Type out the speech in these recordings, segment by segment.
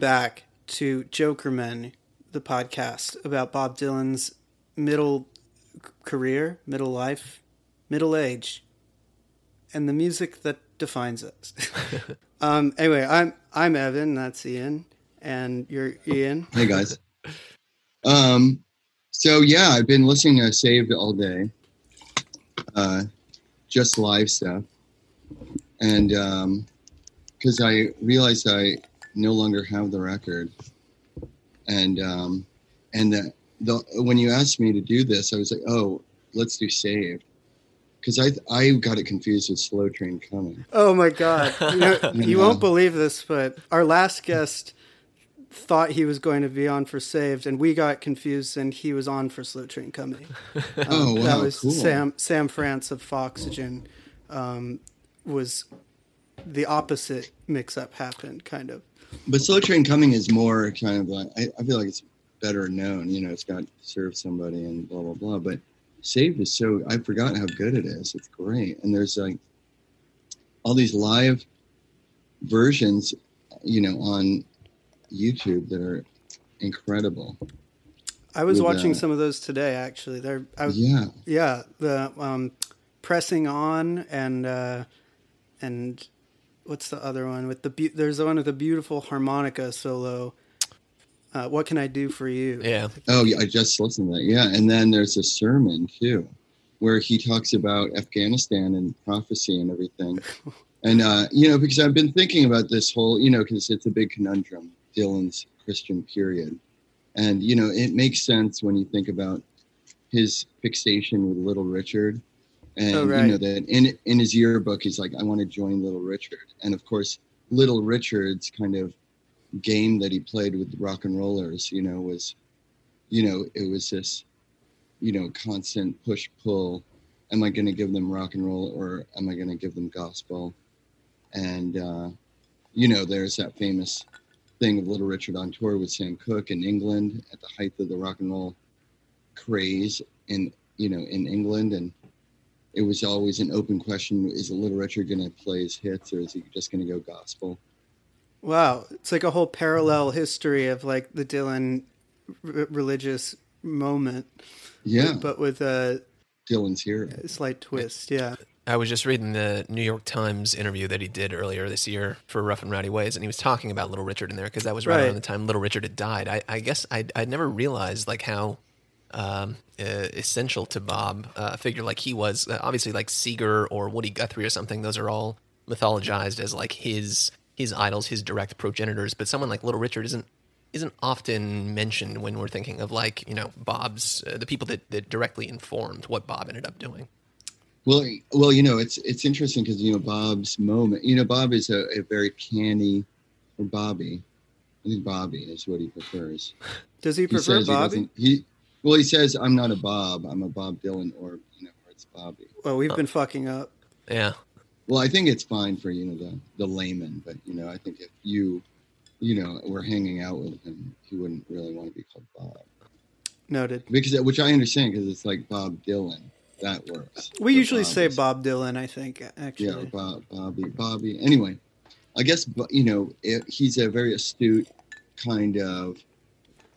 Welcome back to Jokerman, the podcast about Bob Dylan's middle career, middle life, middle age, and the music that defines us. um, anyway, I'm I'm Evan. That's Ian, and you're Ian. Hey guys. Um, so yeah, I've been listening to Saved all day, uh, just live stuff, and um, because I realized I no longer have the record, and um, and the, the when you asked me to do this, I was like, oh, let's do Saved. Because I I got it confused with Slow Train Coming. Oh my god! You, know, you won't believe this, but our last guest thought he was going to be on for Saved, and we got confused, and he was on for Slow Train Coming. Um, Oh, wow, that was cool. Sam Sam France of Foxygen. Um, was the opposite mix-up happened, kind of. But Slow Train Coming is more kind of like I, I feel like it's better known. You know, it's got serve somebody and blah blah blah. But Saved is so I've forgotten how good it is. It's great, and there's like all these live versions, you know, on YouTube that are incredible. I was watching uh, some of those today. Actually, they're I, was Yeah, yeah the um, pressing on and uh, and what's the other one with the beau- there's the one with the beautiful harmonica solo. Uh, what can I do for you? Yeah. Oh, yeah, I just listened to that. Yeah, and then there's a sermon too, where he talks about Afghanistan and prophecy and everything. And uh, you know, because I've been thinking about this whole, you know, because it's a big conundrum, Dylan's Christian period, and you know, it makes sense when you think about his fixation with Little Richard, and Oh, you know that in in his yearbook, he's like, I want to join Little Richard, and of course, Little Richard's kind of game that he played with rock and rollers, you know, was, you know, it was this, you know, constant push pull. Am I going to give them rock and roll or am I going to give them gospel? And, uh, you know, there's that famous thing of Little Richard on tour with Sam Cooke in England at the height of the rock and roll craze in, you know, in England. And it was always an open question is Little Richard going to play his hits or is he just going to go gospel? Wow, it's like a whole parallel history of like the Dylan r- religious moment, Yeah. but with a Dylan's here. slight twist. Yeah. I was just reading the New York Times interview that he did earlier this year for Rough and Rowdy Ways, and he was talking about Little Richard in there because that was right, Right. around the time Little Richard had died. I, I guess I'd, I'd never realized like how um, uh, essential to Bob uh, a figure like he was. Uh, obviously, like Seeger or Woody Guthrie or something; those are all mythologized as like his his idols, his direct progenitors. But someone like Little Richard isn't isn't often mentioned when we're thinking of like you know Bob's uh, the people that, that directly informed what Bob ended up doing. Well, well, you know, it's it's interesting because you know Bob's moment. You know, Bob is a, a very canny, or Bobby. I think Bobby is what he prefers. Does he He prefer he Bobby? doesn't. He well, he says I'm not a Bob. I'm a Bob Dylan, or you know, or it's Bobby. Well, we've been fucking up. Yeah. Well, I think it's fine for you know the the layman, but you know, I think if you, you know, were hanging out with him, he wouldn't really want to be called Bob Noted. because which I understand because it's like Bob Dylan. That works. We usually Bob say is- Bob Dylan. I think Actually, yeah. Bob, Bobby, Bobby. Anyway, I guess you know it, he's a very astute kind of,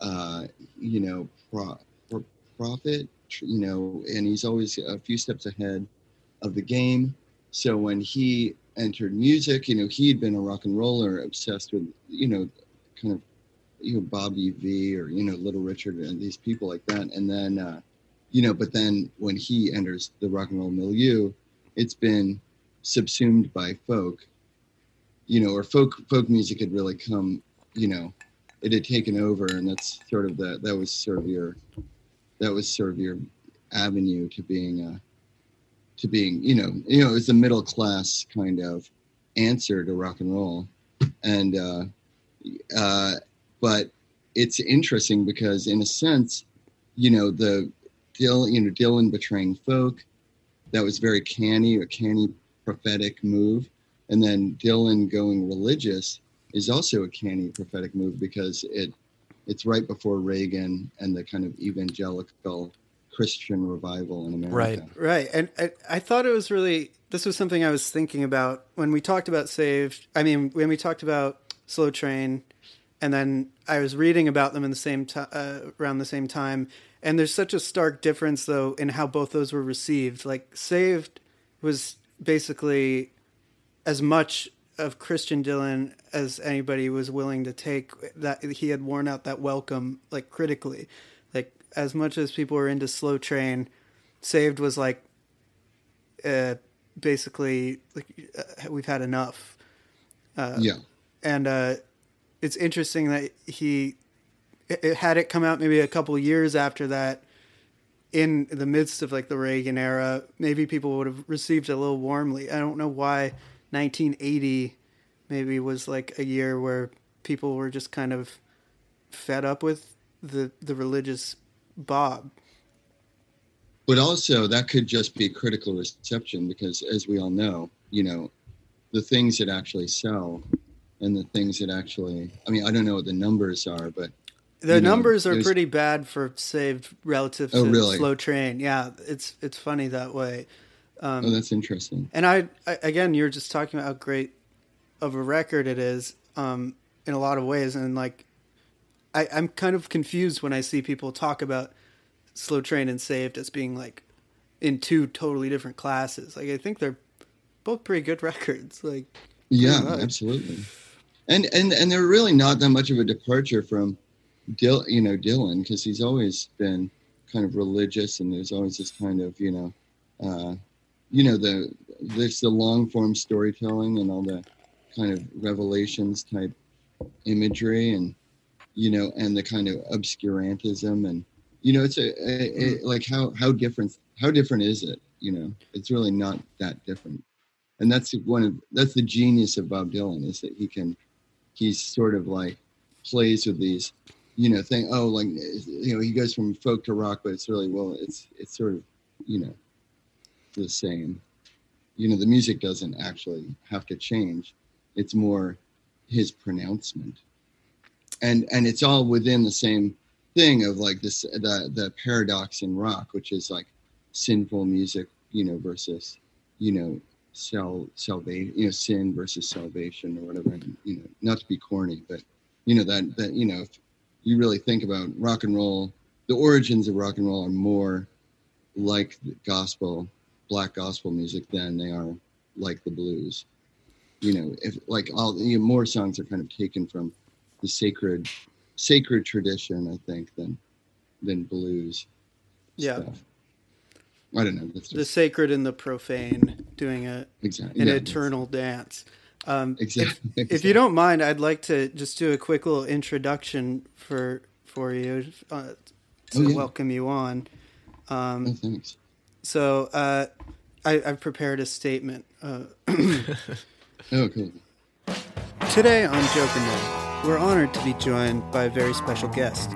uh, you know, pro, pro, prophet. You know, and he's always a few steps ahead of the game. So when he entered music, you know, he'd been a rock and roller, obsessed with, you know, kind of, you know, Bobby Vee or you know, Little Richard and these people like that. And then, uh, you know, but then when he enters the rock and roll milieu, it's been subsumed by folk you know or folk folk music had really come you know it had taken over and that's sort of the that was sort of your that was sort of your avenue to being uh to being you know you know it was a middle class kind of answer to rock and roll and uh uh but it's interesting because in a sense you know the Dylan, you know Dylan betraying folk that was very canny, a canny prophetic move. And then Dylan going religious is also a canny prophetic move because it it's right before Reagan and the kind of evangelical Christian revival in America. Right. Right. And I, I thought it was really, this was something I was thinking about when we talked about Saved. I mean, when we talked about Slow Train and then I was reading about them in the same time uh, around the same time. And there's such a stark difference though in how both those were received. Like Saved was basically as much of Christian Dylan as anybody was willing to take that he had worn out that welcome like critically. Like as much as people were into slow train saved was like uh basically like uh, we've had enough. Uh, yeah. and uh it's interesting that he it had it come out maybe a couple years after that in the midst of like the Reagan era maybe people would have received it a little warmly. I don't know why 1980 maybe was like a year where people were just kind of fed up with the the religious Bob. But also that could just be critical reception because as we all know, you know, the things that actually sell and the things that actually I mean, I don't know what the numbers are, but the numbers know, are pretty bad for saved relative oh, to really? slow train. Yeah, it's it's funny that way. Um, oh, that's interesting. And I, I, again, you're just talking about how great of a record it is um, in a lot of ways, and like I, I'm kind of confused when I see people talk about Slow Train and Saved as being like in two totally different classes. Like I think they're both pretty good records. Like yeah, absolutely. And and and they're really not that much of a departure from Dil, you know, Dylan because he's always been kind of religious, and there's always this kind of you know, uh, you know the there's the long form storytelling and all the kind of revelations type imagery and you know and the kind of obscurantism and you know it's a, a, a, mm-hmm. like how how different how different is it you know? It's really not that different. And that's one of that's the genius of bob dylan is that he can he's sort of like plays with these you know thing oh like you know he goes from folk to rock but it's really well it's it's sort of you know the same. You know the music doesn't actually have to change. It's more his pronouncement. And and it's all within the same thing of like this the the paradox in rock which is like sinful music you know versus you know sal salvation you know sin versus salvation or whatever. And, you know not to be corny but you know that that you know if you really think about rock and roll the origins of rock and roll are more like gospel black gospel music than they are like the blues you know, if like all you know, more songs are kind of taken from the sacred sacred tradition, I think, than than blues. Yeah. Stuff. I don't know. Just... The sacred and the profane doing a exactly. an yeah, eternal dance. Um, exactly. If, exactly. if, you don't mind, I'd like to just do a quick little introduction for for you uh, to oh, yeah. welcome you on. Um, oh, thanks. So uh, I, have prepared a statement. Uh, Oh, cool. Today on Jokerman, we're honored to be joined by a very special guest.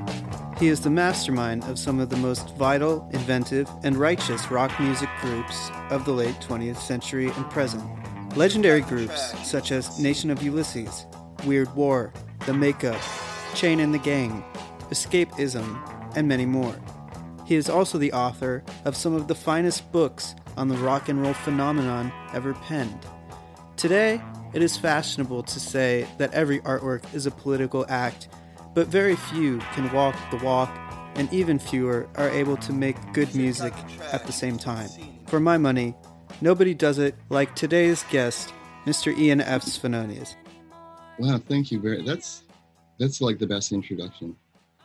He is the mastermind of some of the most vital, inventive, and righteous rock music groups of the late 20th century and present. Legendary groups such as Nation of Ulysses, Weird War, The Makeup, Chain and the Gang, Escapism, and many more. He is also the author of some of the finest books on the rock and roll phenomenon ever penned. Today, it is fashionable to say that every artwork is a political act, but very few can walk the walk, and even fewer are able to make good music at the same time. For my money, nobody does it like today's guest, Mr. Ian F. Svenonius. Wow, thank you very. That's that's like the best introduction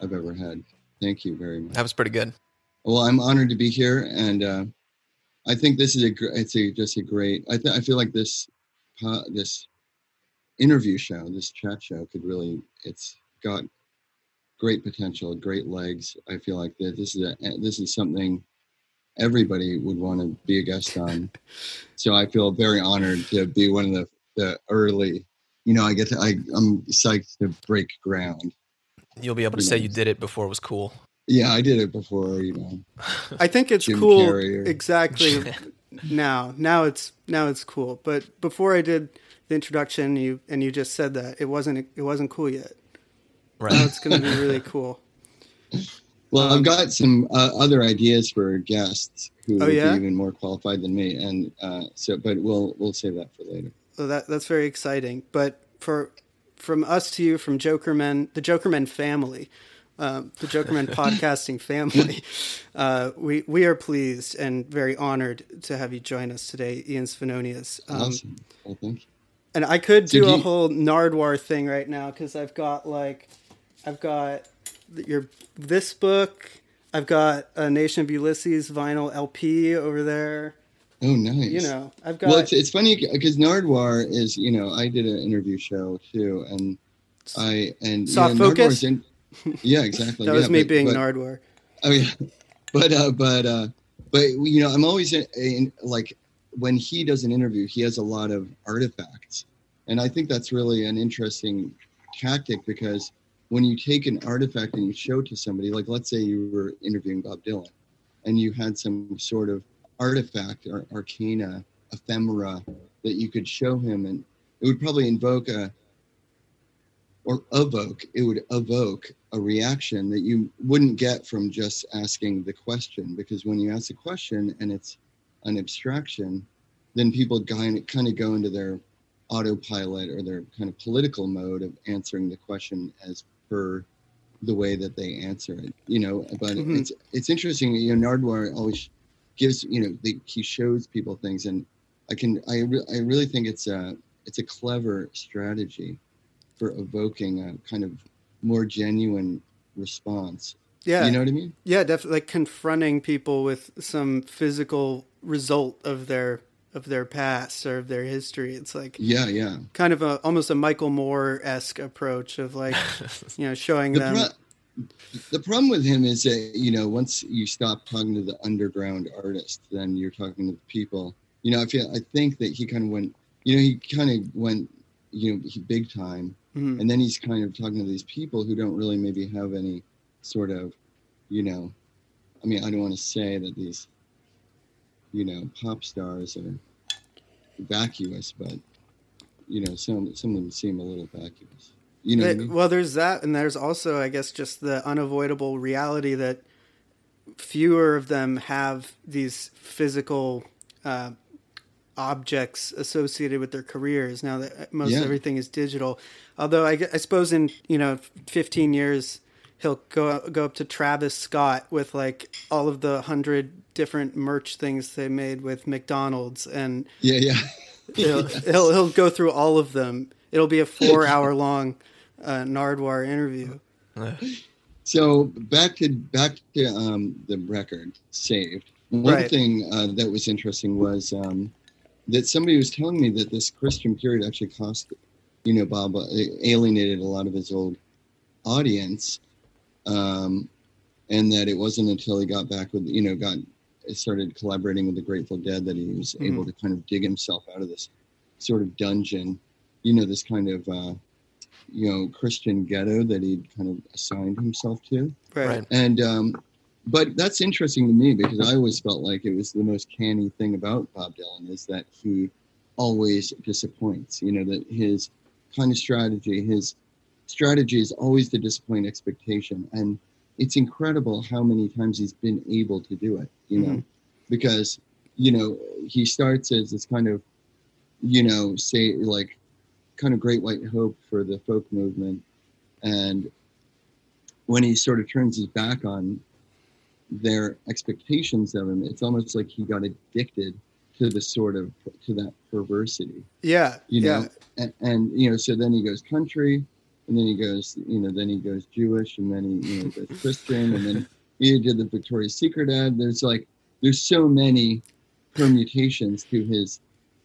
I've ever had. Thank you very much. That was pretty good. Well, I'm honored to be here, and uh, I think this is a it's a just a great. I th- I feel like this this interview show, this chat show, could really it's got great potential, great legs. I feel like that this is a this is something everybody would want to be a guest on. so I feel very honored to be one of the the early. You know, I get to I I'm psyched to break ground. You'll be able to you say know. you did it before it was cool. Yeah, I did it before. You know, I think it's Jim cool. Or... Exactly. now now it's now it's cool but before i did the introduction you and you just said that it wasn't it wasn't cool yet right now it's going to be really cool well i've got some uh, other ideas for guests who oh, would yeah? be even more qualified than me and uh, so but we'll we'll save that for later well, that that's very exciting but for from us to you, from Jokermen, the Jokermen family, uh, the Jokerman podcasting family. Uh, we we are pleased and very honored to have you join us today, Ian Svenonius. Um, awesome. Well, thank you. And I could do a whole Nardwuar thing right now because I've got like, I've got your this book. I've got a Nation of Ulysses vinyl LP over there. Oh, nice. You know, I've got. Well, it's, it's funny because Nardwuar is, you know, I did an interview show too, and I and soft yeah, focus. In, yeah, exactly. that yeah, was me but, being but, Nardwuar. Oh yeah, but uh, but uh, but you know, I'm always in, in, like when he does an interview, he has a lot of artifacts, and I think that's really an interesting tactic because when you take an artifact and you show it to somebody, like let's say you were interviewing Bob Dylan, and you had some sort of artifact or arcana ephemera that you could show him and it would probably invoke a or evoke it would evoke a reaction that you wouldn't get from just asking the question because when you ask a question and it's an abstraction then people kind of, kind of go into their autopilot or their kind of political mode of answering the question as per the way that they answer it you know but mm-hmm. it's it's interesting you know nardwuar always gives you know the, he shows people things and i can i, re- I really think it's a it's a clever strategy for evoking a kind of more genuine response. Yeah. You know what i mean? Yeah definitely like confronting people with some physical result of their of their past or of their history. It's like yeah yeah. kind of a almost a michael moore-esque approach of like you know showing the them pro- the problem with him is that you know once you stop talking to the underground artist then you're talking to the people. You know i feel i think that he kind of went you know he kind of went you know he big time mm-hmm. and then he's kind of talking to these people who don't really maybe have any sort of you know i mean i don't want to say that these you know pop stars are vacuous but you know some some of them seem a little vacuous you know, I mean? well, there's that, and there's also, I guess, just the unavoidable reality that fewer of them have these physical uh, objects associated with their careers now that most yeah. everything is digital. Although I, I suppose in you know 15 years he'll go go up to Travis Scott with like all of the hundred different merch things they made with McDonald's and yeah yeah he'll, yes. he'll he'll go through all of them. It'll be a four hour long uh, Nardwuar interview. so back to back to um, the record saved. One right. thing uh, that was interesting was um, that somebody was telling me that this Christian period actually cost, you know, Bob uh, alienated a lot of his old audience, um, and that it wasn't until he got back with, you know, got started collaborating with the Grateful Dead that he was mm-hmm. able to kind of dig himself out of this sort of dungeon, you know, this kind of uh, you know Christian ghetto that he'd kind of assigned himself to. Right. And um, but that's interesting to me because I always felt like it was the most canny thing about Bob Dylan is that he always disappoints. You know that his kind of strategy, his strategy is always to disappoint expectation, and it's incredible how many times he's been able to do it. You know, mm-hmm. because you know he starts as this kind of you know say like kind of great white hope for the folk movement. And when he sort of turns his back on their expectations of him, it's almost like he got addicted to the sort of to that perversity. Yeah. You know, yeah. And, and you know, so then he goes country, and then he goes, you know, then he goes Jewish, and then he you know goes Christian, and then he did the Victoria's Secret ad. There's like there's so many permutations to his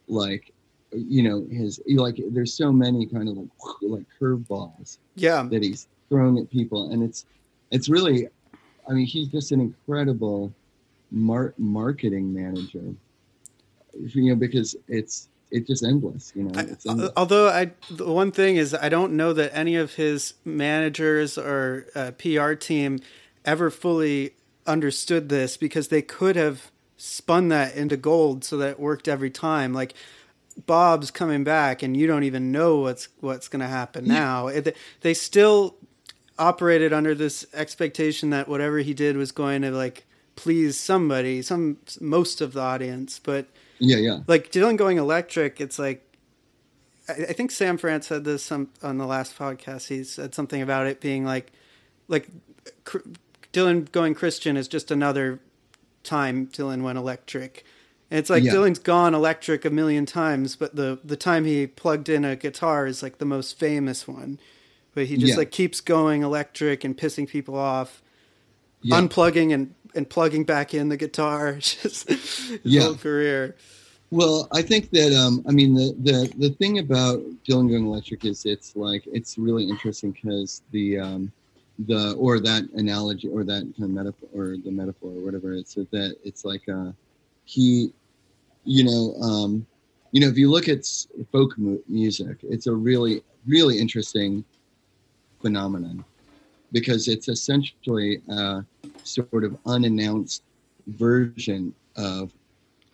like you know his like there's so many kind of like like curveballs yeah that he's throwing at people and it's it's really i mean he's just an incredible mar- marketing manager you know because it's it's just endless you know endless. Although i the one thing is i don't know that any of his managers or uh, pr team ever fully understood this because they could have spun that into gold so that it worked every time like Bob's coming back and you don't even know what's what's going to happen yeah. now. It, they still operated under this expectation that whatever he did was going to like please somebody, some most of the audience, but yeah, yeah. Like Dylan going electric, it's like I, I think Sam France said this some on the last podcast. He said something about it being like, like Cr- Dylan going Christian is just another time Dylan went electric. And it's like Yeah. Dylan's gone electric a million times, but the the time he plugged in a guitar is like the most famous one. But he just Yeah. like keeps going electric and pissing people off, Yeah. unplugging and and plugging back in the guitar. Just his Yeah. whole career. Well, I think that um, I mean the, the the thing about Dylan Going Electric is it's like it's really interesting because the um, the or that analogy or that kind of metaphor or the metaphor or whatever it's that it's like uh, he, you know, um, you know if you look at folk mu- music, it's a really really interesting phenomenon because it's essentially a sort of unannounced version of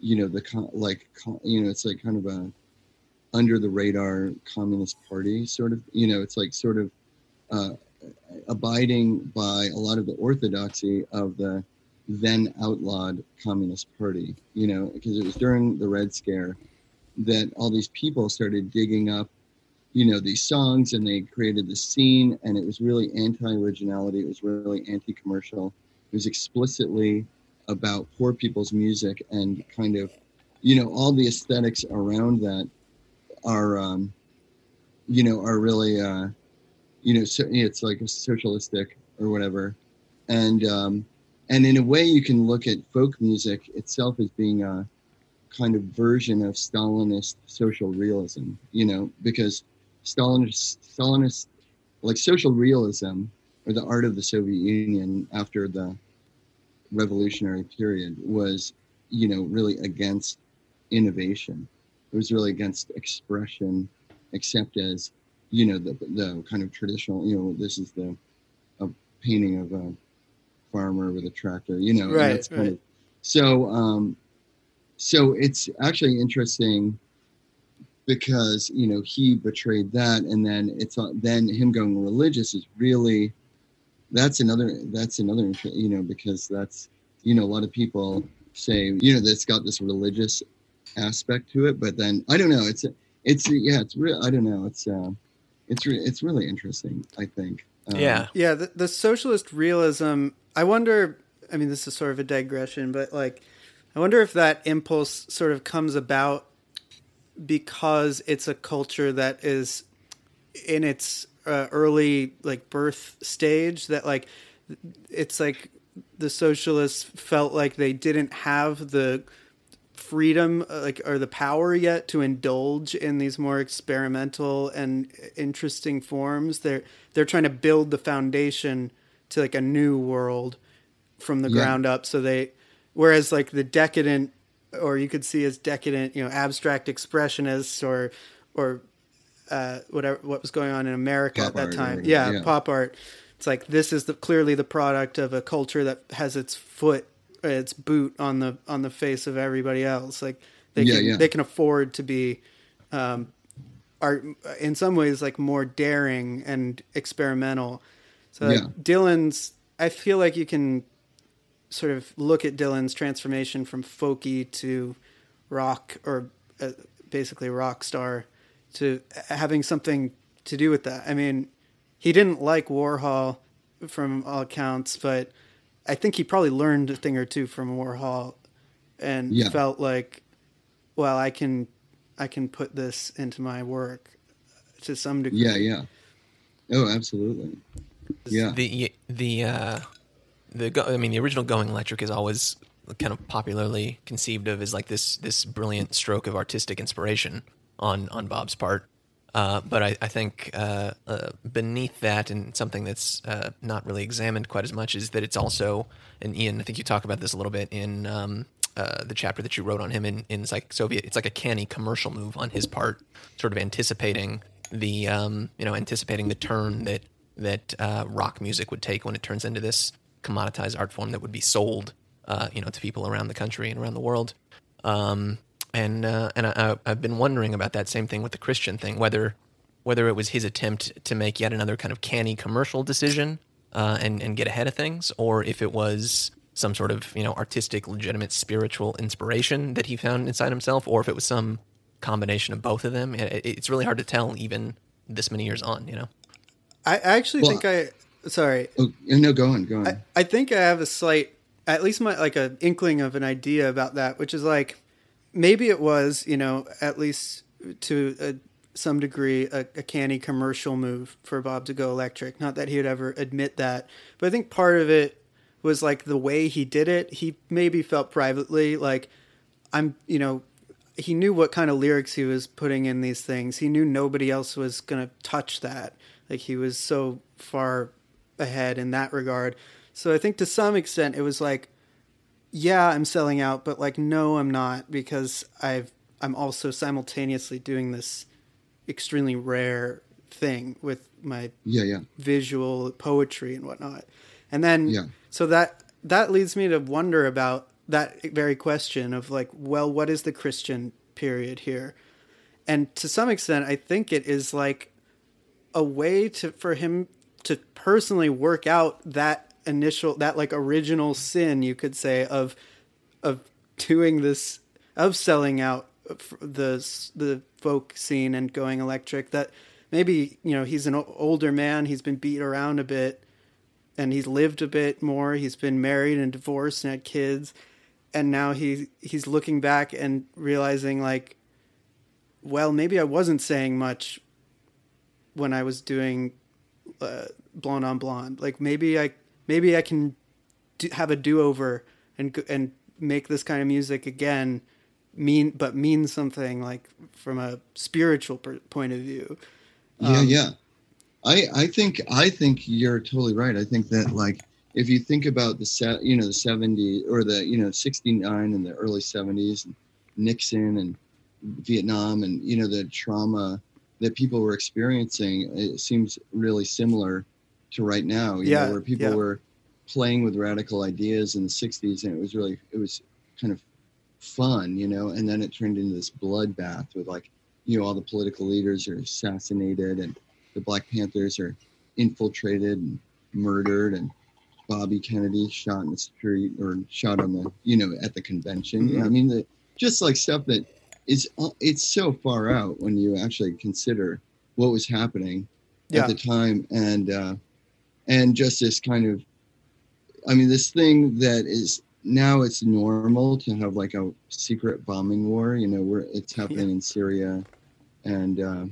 you know the like you know it's like kind of a under the radar communist party sort of you know it's like sort of uh, abiding by a lot of the orthodoxy of the then outlawed communist party you know because it was during the red scare that all these people started digging up you know these songs and they created the scene and it was really anti-originality it was really anti-commercial. It was explicitly about poor people's music and kind of you know all the aesthetics around that are um you know are really uh you know so it's like a socialistic or whatever. And um and in a way you can look at folk music itself as being a kind of version of stalinist social realism you know because stalinist stalinist like social realism or the art of the soviet union after the revolutionary period was you know really against innovation it was really against expression except as you know the the kind of traditional you know this is the a painting of a farmer with a tractor you know Right, that's kind right. of so um so it's actually interesting because you know he betrayed that and then it's uh, then him going religious is really that's another that's another you know because that's you know a lot of people say you know that's got this religious aspect to it but then i don't know it's it's yeah it's real i don't know it's uh it's re- it's really interesting i think Um, yeah. Yeah, the, the socialist realism. I wonder. I mean, this is sort of a digression, but like, I wonder if that impulse sort of comes about because it's a culture that is in its uh, early like birth stage. That like, it's like the socialists felt like they didn't have the freedom uh, like or the power yet to indulge in these more experimental and interesting forms they're they're trying to build the foundation to like a new world from the Yeah. ground up so they whereas like the decadent or you could see as decadent you know abstract expressionists or or uh, whatever what was going on in America Pop at that art or time. Yeah, yeah. pop art. It's like this is the clearly the product of a culture that has its foot, its boot on the on the face of everybody else. Like they Yeah, can yeah. they can afford to be, um, are in some ways like more daring and experimental. So like. Dylan's, I feel like you can sort of look at Dylan's transformation from folky to rock or uh, basically rock star to having something to do with that. I mean, he didn't like Warhol from all accounts, but I think he probably learned a thing or two from Warhol and Yeah. felt like, well, I can, I can put this into my work to some degree. yeah yeah oh absolutely yeah The the uh, the I mean the original Going Electric is always kind of popularly conceived of as like this this brilliant stroke of artistic inspiration on on Bob's part. Uh, but I, I think uh, uh, beneath that, and something that's uh, not really examined quite as much, is that it's also, and Ian, I think you talk about this a little bit in um, uh, the chapter that you wrote on him in, in like Soviet. It's like a canny commercial move on his part, sort of anticipating the um, you know anticipating the turn that that uh, rock music would take when it turns into this commoditized art form that would be sold, uh, you know, to people around the country and around the world. Um, and uh, and I, I've been wondering about that same thing with the Christian thing, whether whether it was his attempt to make yet another kind of canny commercial decision uh, and and get ahead of things, or if it was some sort of you know artistic, legitimate spiritual inspiration that he found inside himself, or if it was some combination of both of them. It, it's really hard to tell even this many years on. You know. I actually Well, think I. Sorry, Oh no, go on, go on. I, I think I have a slight, at least my like a inkling of an idea about that, which is like maybe it was you know at least to a, some degree a, a canny commercial move for Bob to go electric. Not that he would ever admit that, but I think part of it was like the way he did it. He maybe felt privately like I'm you know he knew what kind of lyrics he was putting in these things. He knew nobody else was going to touch that. Like he was so far ahead in that regard. So I think to some extent it was like, yeah, I'm selling out, but like, no, I'm not because I've I'm also simultaneously doing this extremely rare thing with my yeah, yeah, visual poetry and whatnot. And then Yeah. so that that leads me to wonder about that very question of like, well, what is the Christian period here? And to some extent, I think it is like a way to for him to personally work out that initial that like original sin you could say of of doing this of selling out the the folk scene and going electric that maybe you know he's an older man he's been beat around a bit and he's lived a bit more he's been married and divorced and had kids and now he he's looking back and realizing like well maybe I wasn't saying much when I was doing uh, Blonde on Blonde. Like maybe I maybe I can do, have a do over and and make this kind of music again. Mean but mean something like from a spiritual per, point of view. yeah, Um, yeah. I I think I think you're totally right. I think that like if you think about the set, you know, the 70s or the you know 69 and the early 70s, and Nixon and Vietnam, and you know the trauma that people were experiencing, it seems really similar to right now. You Yeah, know, where people yeah. were playing with radical ideas in the 60s, and it was really it was kind of fun, you know, and then it turned into this bloodbath with like, you know, all the political leaders are assassinated and the Black Panthers are infiltrated and murdered and Bobby Kennedy shot in the street or shot on the, you know, at the convention. Mhm. I mean, the, just like stuff that is, it's so far out when you actually consider what was happening Yeah. at the time and, uh, and just this kind of, I mean, this thing that is now it's normal to have like a secret bombing war, you know, where it's happening in Syria and, uh,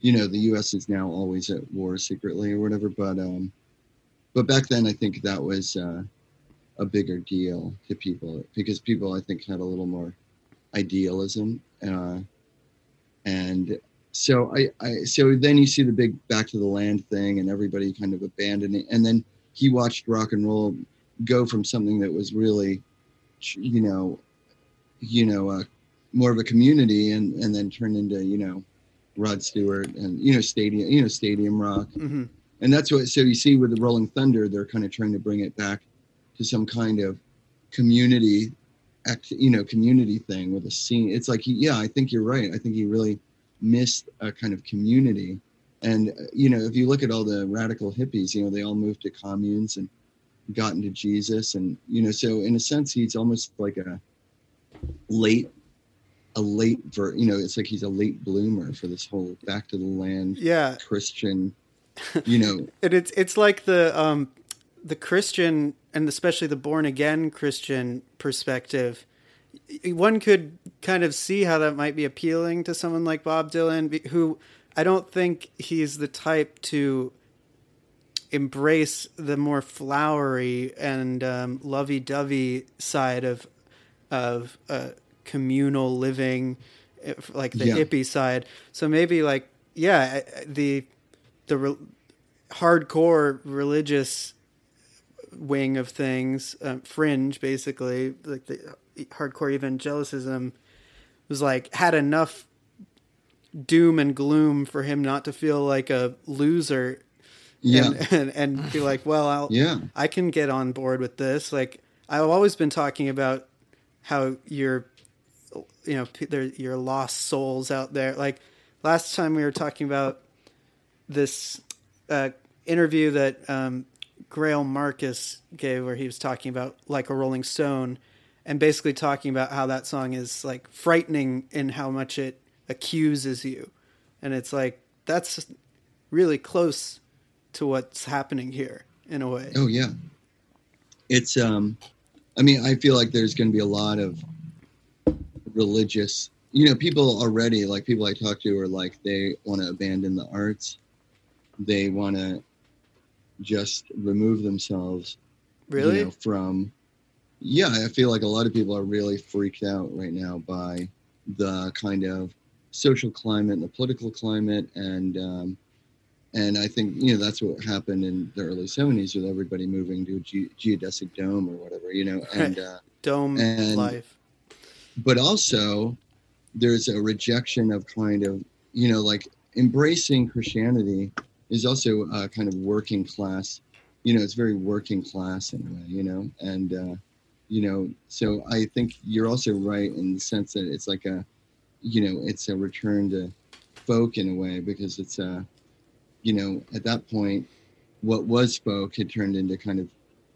you know, the U.S. is now always at war secretly or whatever. But, um, but back then, I think that was uh, a bigger deal to people because people, I think, had a little more idealism, uh, and so I, I, so then you see the big back to the land thing, and everybody kind of abandoning, and then he watched rock and roll go from something that was really, you know, you know, uh, more of a community, and and then turn into you know Rod Stewart and you know stadium you know stadium rock. Hmm and that's what so you see with the Rolling Thunder they're kind of trying to bring it back to some kind of community you know community thing with a scene. It's like yeah I think you're right. I think he really missed a kind of community. And uh, you know if you look at all the radical hippies you know they all moved to communes and got into Jesus. And you know so in a sense he's almost like a late a late ver you know it's like he's a late bloomer for this whole back to the land Yeah, christian you know. And it's it's like the um the Christian and especially the born again Christian perspective. One could kind of see how that might be appealing to someone like Bob Dylan, who I don't think he's the type to embrace the more flowery and um, lovey-dovey side of of uh, communal living, like the Yeah. hippie side. So maybe like yeah, the the re- hardcore religious wing of things, um, fringe basically, like the hardcore evangelicism was like had enough doom and gloom for him not to feel like a loser yeah and, and, and be like, well, I'll, yeah I can get on board with this. Like I've always been talking about how you're, you know, there your lost souls out there. Like last time we were talking about this uh, interview that um, Greil Marcus gave, where he was talking about like a Rolling Stone, and basically talking about how that song is like frightening in how much it accuses you, and it's like that's really close to what's happening here in a way. Oh yeah, it's um, I mean, I feel like there's going to be a lot of religious, you know, people already like people I talk to are like they want to abandon the arts, they want to just remove themselves, Really? you know, from. Yeah, I feel like a lot of people are really freaked out right now by the kind of social climate and the political climate and um, and I think you know that's what happened in the early '70s with everybody moving to a ge- geodesic dome or whatever, you know. And uh, Dome and- life. but also there's a rejection of kind of you know like embracing Christianity is also a kind of working class. You know, it's very working class in a way. You know, and uh, you know, so I think you're also right in the sense that it's like a, you know, it's a return to folk in a way because it's a you know, at that point, what was folk had turned into kind of,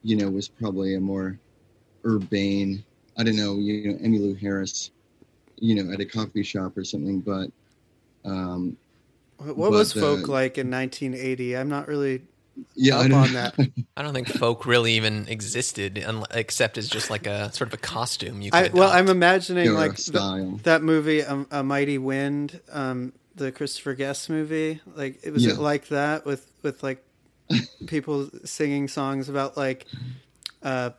you know, was probably a more urbane, I don't know, you know, Emmylou Harris, you know, at a coffee shop or something. But um, What but, was uh, folk like in 1980? I'm not really yeah, I up don't on that. I don't think folk really even existed, except as just like a sort of a costume you I, well, I'm imagining Or a like the, that movie, um, A Mighty Wind, um, the Christopher Guest movie. Like, it was Yeah. it like that with with like people singing songs about like uh, sh-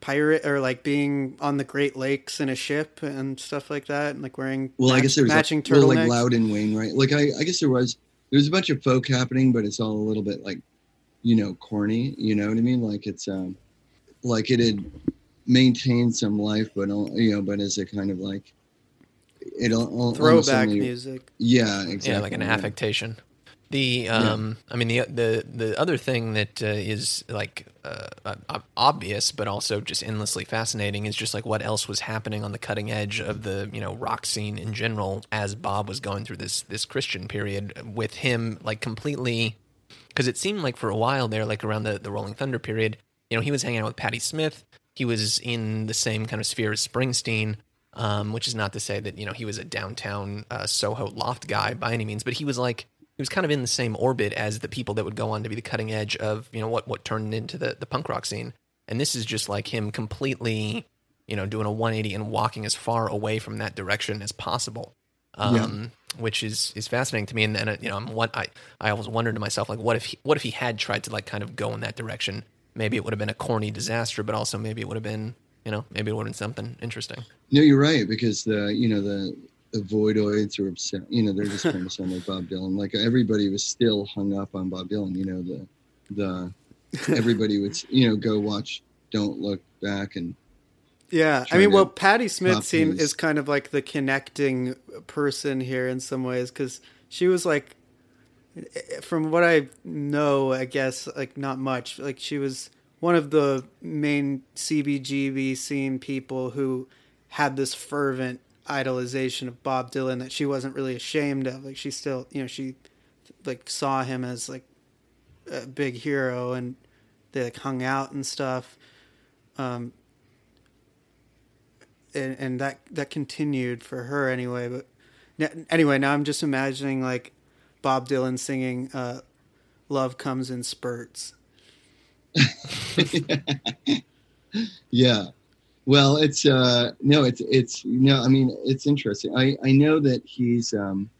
pirate or like being on the Great Lakes in a ship and stuff like that, and like wearing Well, I guess there was matching like, well, like turtlenecks. Loudon Wainwright. Like I, I guess there was there was a bunch of folk happening, but it's all a little bit like, you know, corny. You know what I mean? Like it's um, like it had maintained some life, but al- you know, but as a kind of like, it al- al- almost Throwback only- music. Yeah, exactly. yeah, like an yeah. affectation. The um, I mean the the the other thing that uh, is like uh, uh, obvious, but also just endlessly fascinating, is just like what else was happening on the cutting edge of the you know rock scene in general as Bob was going through this this Christian period with him like completely because it seemed like for a while there, like around the, the Rolling Thunder period, you know, he was hanging out with Patti Smith. He was in the same kind of sphere as Springsteen, um, which is not to say that you know he was a downtown uh, Soho loft guy by any means, but he was like he was kind of in the same orbit as the people that would go on to be the cutting edge of you know what what turned into the the punk rock scene. And this is just like him completely, you know, doing a 180 and walking as far away from that direction as possible. Um, which is is fascinating to me. And, and uh, you know, I'm what I I always wondered to myself, like, what if he, what if he had tried to like kind of go in that direction? Maybe it would have been a corny disaster, but also maybe it would have been, you know, maybe it would have been something interesting. No, you're right because the you know the the Voidoids are upset. You know they're just trying to sound like Bob Dylan. Like everybody was still hung up on Bob Dylan. You know the the everybody would you know go watch Don't Look Back and Yeah, I mean, well, Patti Smith his- is kind of like the connecting person here in some ways because she was like, from what I know, I guess like not much. Like she was one of the main CBGB scene people who had this fervent idolization of Bob Dylan that she wasn't really ashamed of. Like she still, you know, she like saw him as like a big hero and they like hung out and stuff. Um, and, and that that continued for her anyway. But n- anyway, now I'm just imagining like Bob Dylan singing uh, "Love Comes in Spurts." yeah. Well, it's uh no, it's it's no. I mean, it's interesting. I I know that he's. um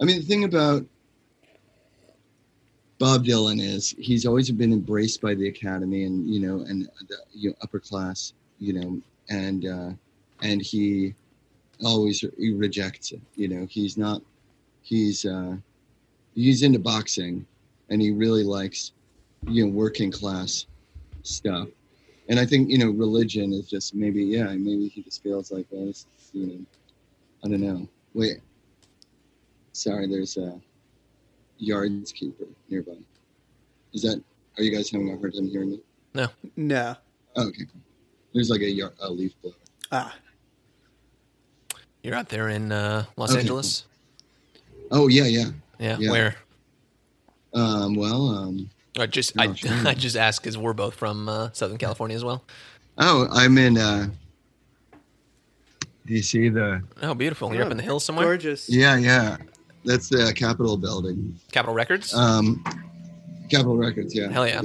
I mean, the thing about Bob Dylan is he's always been embraced by the Academy and you know and the you know, upper class, you know, and uh and he always he rejects it. You know, he's not. He's uh he's into boxing, and he really likes you know working class stuff and I think you know religion is just maybe yeah maybe he just feels like well this is, you know I don't know. Wait. Sorry there's a yards keeper nearby. Is that are you guys having a hard time hearing me? No, oh, okay. There's like a, yard, a leaf blower. Ah, You're out there in uh, Los Okay, Angeles. oh yeah yeah. Yeah, Yeah. where? um well um I just Oh, I, sure. I just ask because we're both from uh, Southern California as well. oh I'm in uh Do you see the? Oh, beautiful! You're up in the hills somewhere. Gorgeous. Yeah, yeah. That's the Capitol building. Capitol Records. Um, Capitol Records. Yeah. Hell yeah.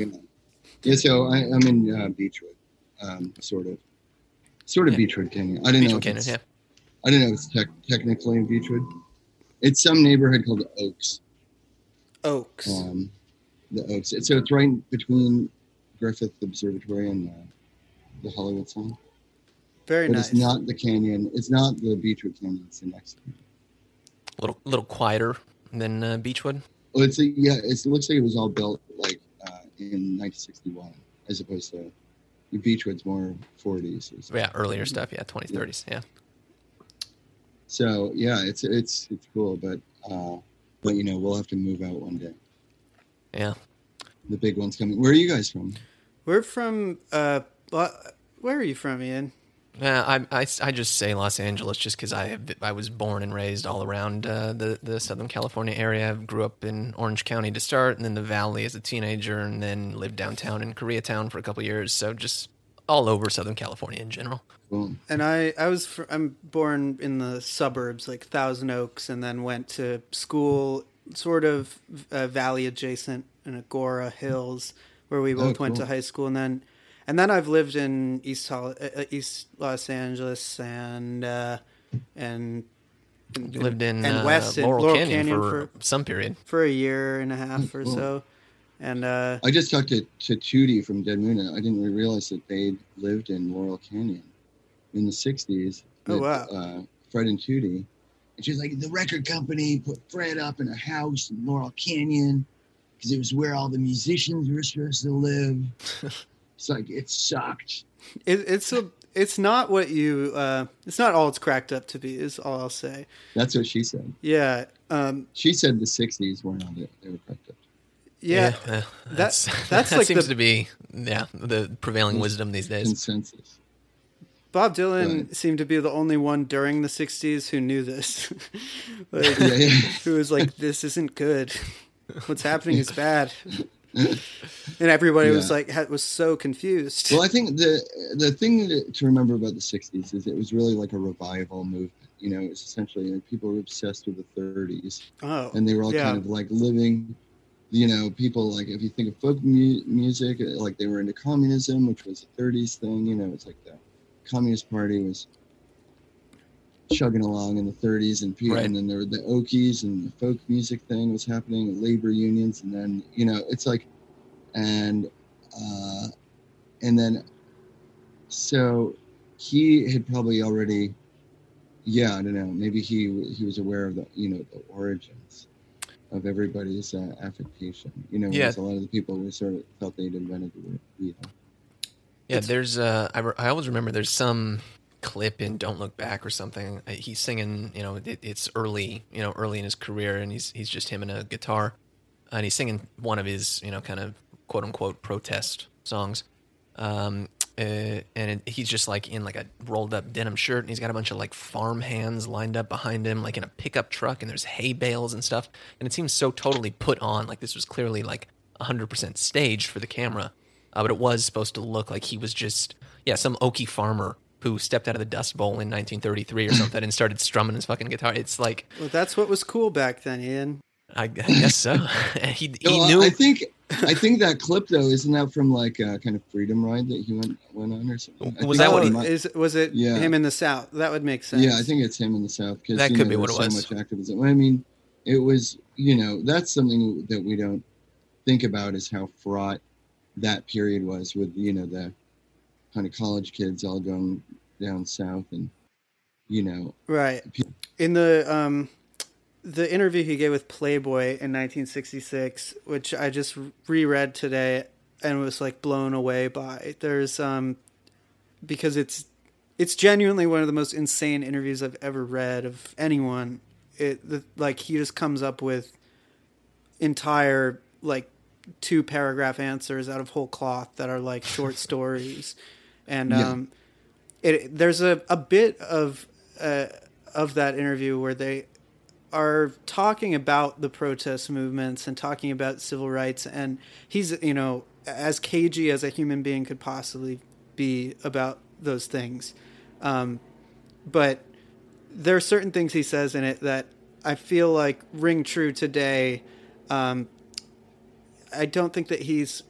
Yeah. So I, I'm in uh, Beachwood, um, sort of, sort of Yeah. Beachwood Canyon. I didn't know. If Canyon. it's- Yeah. I don't know. if It's tech technically in Beachwood. It's some neighborhood called the Oaks. Oaks. Um, the Oaks. So it's right between Griffith Observatory and uh, the Hollywood sign. Very But nice. it's not the canyon. It's not the Beachwood Canyon. It's the next one. A little, little quieter than uh, Beachwood. Well, it's a, yeah. It's, it looks like it was all built like uh, in 1961, as opposed to Beachwood's more 40s. or. Yeah, earlier stuff. Yeah, 20s, 30s. Yeah. So yeah, it's it's it's cool, but uh, but you know we'll have to move out one day. Yeah. The big one's coming. Where are you guys from? We're from. Uh, where are you from, Ian? Yeah, I, I, I just say Los Angeles just because I have, I was born and raised all around uh, the the Southern California area. I grew up in Orange County to start, and then the Valley as a teenager, and then lived downtown in Koreatown for a couple years. So just all over Southern California in general. Cool. And I, I was, fr- I'm born in the suburbs, like Thousand Oaks, and then went to school, sort of uh, valley adjacent in Agoura Hills, where we both went cool. to high school, and then, and then I've lived in East Hol- uh, uh, East Los Angeles and uh, and and, lived in and uh, West in Laurel, Canyon, for, for some period. for a year and a half or cool. so, and uh, I just talked to, to Tootie from Dead Moon. and I didn't realize that they lived in Laurel Canyon in the 60s. Oh, with, wow. Uh, Fred and Tootie. And she's like, the record company put Fred up in a house in Laurel Canyon because it was where all the musicians were supposed to live. it's like, it sucked. it, it's a. It's not what you. Uh, it's not all it's cracked up to be. Is all I'll say. That's what she said. Yeah. Um, She said the 60s were not it. They were cracked up. yeah. uh, that's- that's that's that like seems the- to be yeah the prevailing wisdom these days. Consensus. Bob Dylan Right. seemed to be the only one during the 60s who knew this. like, Yeah, yeah. who was like, this isn't good. What's happening is bad. And everybody was like, was so confused. Well, I think the the thing to remember about the '60s is it was really like a revival movement. You know, it's essentially people were obsessed with the '30s, oh, and they were all yeah. kind of like living. You know, people like if you think of folk mu- music, like they were into communism, which was a '30s thing. You know, it's like the Communist Party was chugging along in the 30s, and people, Right. and then there were the Okies and the folk music thing was happening, labor unions, and then you know, it's like, and uh, and then so he had probably already yeah i don't know maybe he he was aware of the you know the origins of everybody's uh, affectation you know Yeah. a lot of the people were sort of felt they'd invented the word you know Yeah, It's- there's uh, I, re- I always remember there's some clip in Don't Look Back or something. Uh, He's singing, you know, it, it's early, you know, early in his career, and he's he's just him and a guitar, and he's singing one of his, you know, kind of quote unquote protest songs. Um, uh, and it, he's just like in like a rolled up denim shirt, and he's got a bunch of like farm hands lined up behind him, like in a pickup truck, and there's hay bales and stuff, and it seems so totally put on, like this was clearly like 100% staged for the camera, uh, but it was supposed to look like he was just yeah some Okie farmer who stepped out of the Dust Bowl in 1933 or something and started strumming his fucking guitar. It's like well, that's what was cool back then, Ian. I, I guess so. he he No, I- knew i think i think that clip though isn't that from like a kind of freedom ride that he went went on or something I Was that what he- might- is was it Yeah. him in the South? That would make sense. Yeah, I think it's him in the South. Cause, That could know, be what it was. So much activism. I mean, it was, you know, that's something that we don't think about is how fraught that period was with, you know, the kind of college kids all going down south and, you know, Right. In the um the interview he gave with Playboy in 1966, which I just reread today and was like blown away by. There's um because it's it's genuinely one of the most insane interviews I've ever read of anyone. It the, like he just comes up with entire like two paragraph answers out of whole cloth that are like short stories and Yeah. um it there's a, a bit of uh, of that interview where they are talking about the protest movements and talking about civil rights and he's you know as cagey as a human being could possibly be about those things um, but there are certain things he says in it that I feel like ring true today. Um, I don't think that he's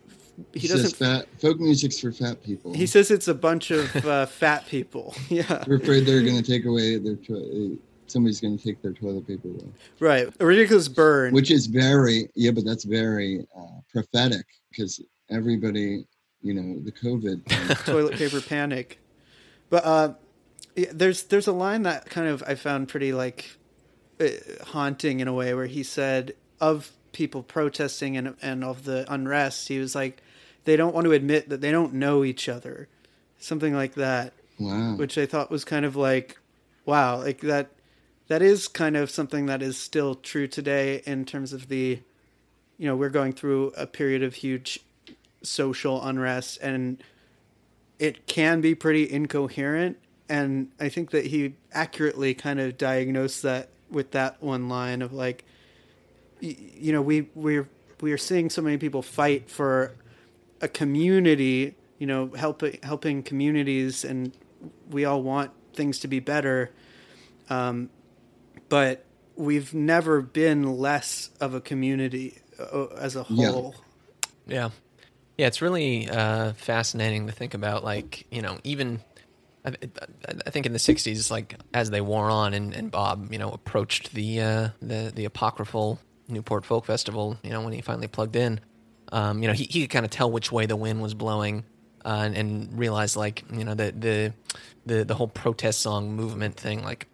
he, He doesn't. says fat folk music's for fat people. He says it's a bunch of uh, fat people. Yeah, We're afraid they're going to take away their. To- somebody's going to take their toilet paper away, right. A ridiculous burn. which is very yeah, but that's very uh, prophetic because everybody, you know, the COVID. Toilet paper panic. But uh, there's there's a line that kind of I found pretty like uh, haunting in a way where he said of people protesting and and of the unrest he was like they don't want to admit that they don't know each other. Something like that. Wow. which I thought was kind of like wow like that that is kind of something that is still true today in terms of the you know we're going through a period of huge social unrest and it can be pretty incoherent. And i think that he accurately kind of diagnosed that with that one line of like you know we we're we are seeing so many people fight for a community you know helping helping communities and we all want things to be better um, but we've never been less of a community uh, as a Yeah. whole Yeah. Yeah, it's really uh, fascinating to think about, like, you know, even I, I think in the 60s, like, as they wore on and, and Bob, you know, approached the, uh, the, the apocryphal Newport Folk Festival, you know, when he finally plugged in, um, you know, he, he could kind of tell which way the wind was blowing uh, and, and realize, like, you know, the, the, the, the whole protest song movement thing, like,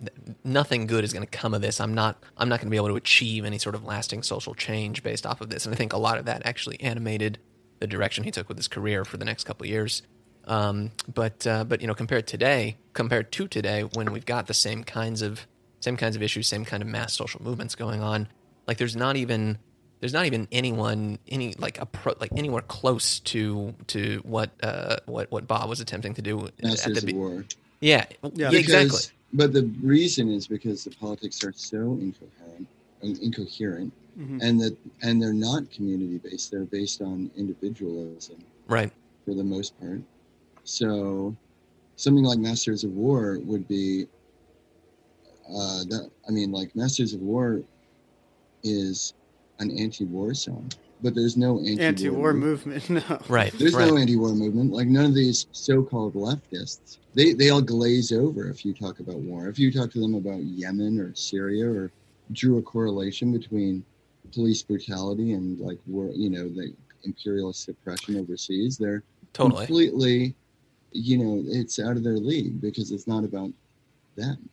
nothing good is going to come of this. I'm not, I'm not going to be able to achieve any sort of lasting social change based off of this. And I think a lot of that actually animated the direction he took with his career for the next couple years. Um, but uh, but you know, compared today, compared to today, when we've got the same kinds of same kinds of issues, same kind of mass social movements going on, like there's not even there's not even anyone any like a pro, like anywhere close to to what uh, what what Bob was attempting to do at Masters the of War. yeah, Yeah. yeah Because- exactly But the reason is because the politics are so incoherent, uh, incoherent, Mhm. and that and they're not community based. They're based on individualism right for the most part. So, something like Masters of War would be. Uh, that I mean, like Masters of War is an anti-war song, but there's no anti-war, anti-war movement. movement no right There's right no anti-war movement. Like none of these so-called leftists, they they all glaze over if you talk about war. If you talk to them about Yemen or Syria or drew a correlation between police brutality and like war, you know, the imperialist suppression overseas, they're totally completely, you know, it's out of their league because it's not about them.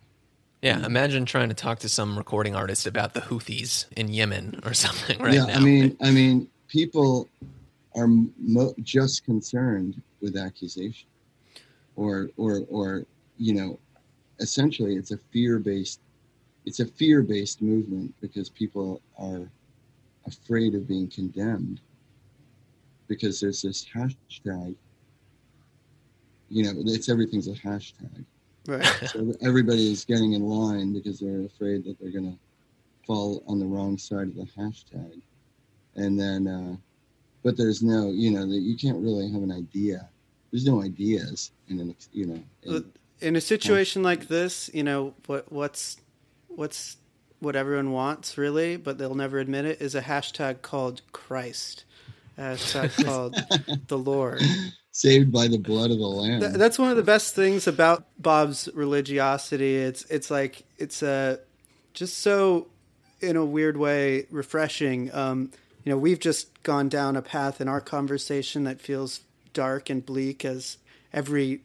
Yeah. Mm-hmm. Imagine trying to talk to some recording artist about the Houthis in Yemen or something right yeah, now. I mean, I mean, people are mo- just concerned with accusation, or or or you know, essentially, it's a fear-based, it's a fear-based movement because people are afraid of being condemned because there's this hashtag. You know, it's everything's a hashtag. Right So everybody is getting in line because they're afraid that they're going to fall on the wrong side of the hashtag. And then, uh, but there's no, you know, that you can't really have an idea. There's no ideas in an, you know. in- in a situation like this, you know what what's what's what everyone wants really, but they'll never admit it is a hashtag called Christ, a hashtag called the Lord. Saved by the blood of the lamb. Th- that's one of the best things about Bob's religiosity. It's it's like it's a just so in a weird way refreshing. Um, you know, we've just gone down a path in our conversation that feels dark and bleak as every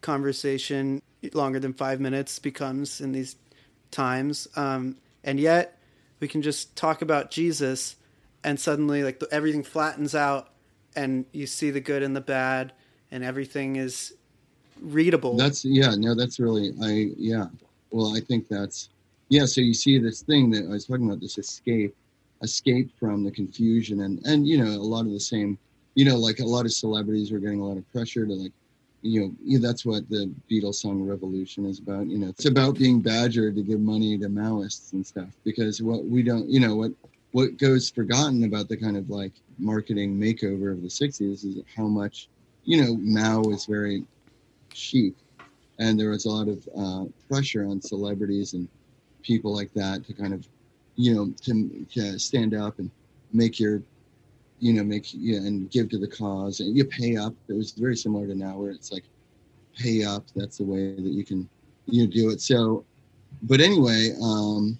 conversation longer than five minutes becomes in these times. Um, and yet we can just talk about Jesus and suddenly like the, everything flattens out and you see the good and the bad and everything is readable. That's yeah, no, that's really I yeah. Well, I think that's yeah. So you see this thing that I was talking about, this escape, escape from the confusion, and and you know a lot of the same, you know, like a lot of celebrities are getting a lot of pressure to like, you know, that's what the Beatles song "Revolution" is about. You know, it's about being badgered to give money to Maoists and stuff because what we don't, you know, what what goes forgotten about the kind of like marketing makeover of the '60s is how much, you know, Mao was very cheap and there was a lot of uh, pressure on celebrities and people like that to kind of, you know, to, to stand up and make your, you know, make and give to the cause, and you pay up. It was very similar to now, where it's like, pay up. That's the way that you can, you know, do it. So, but anyway, um,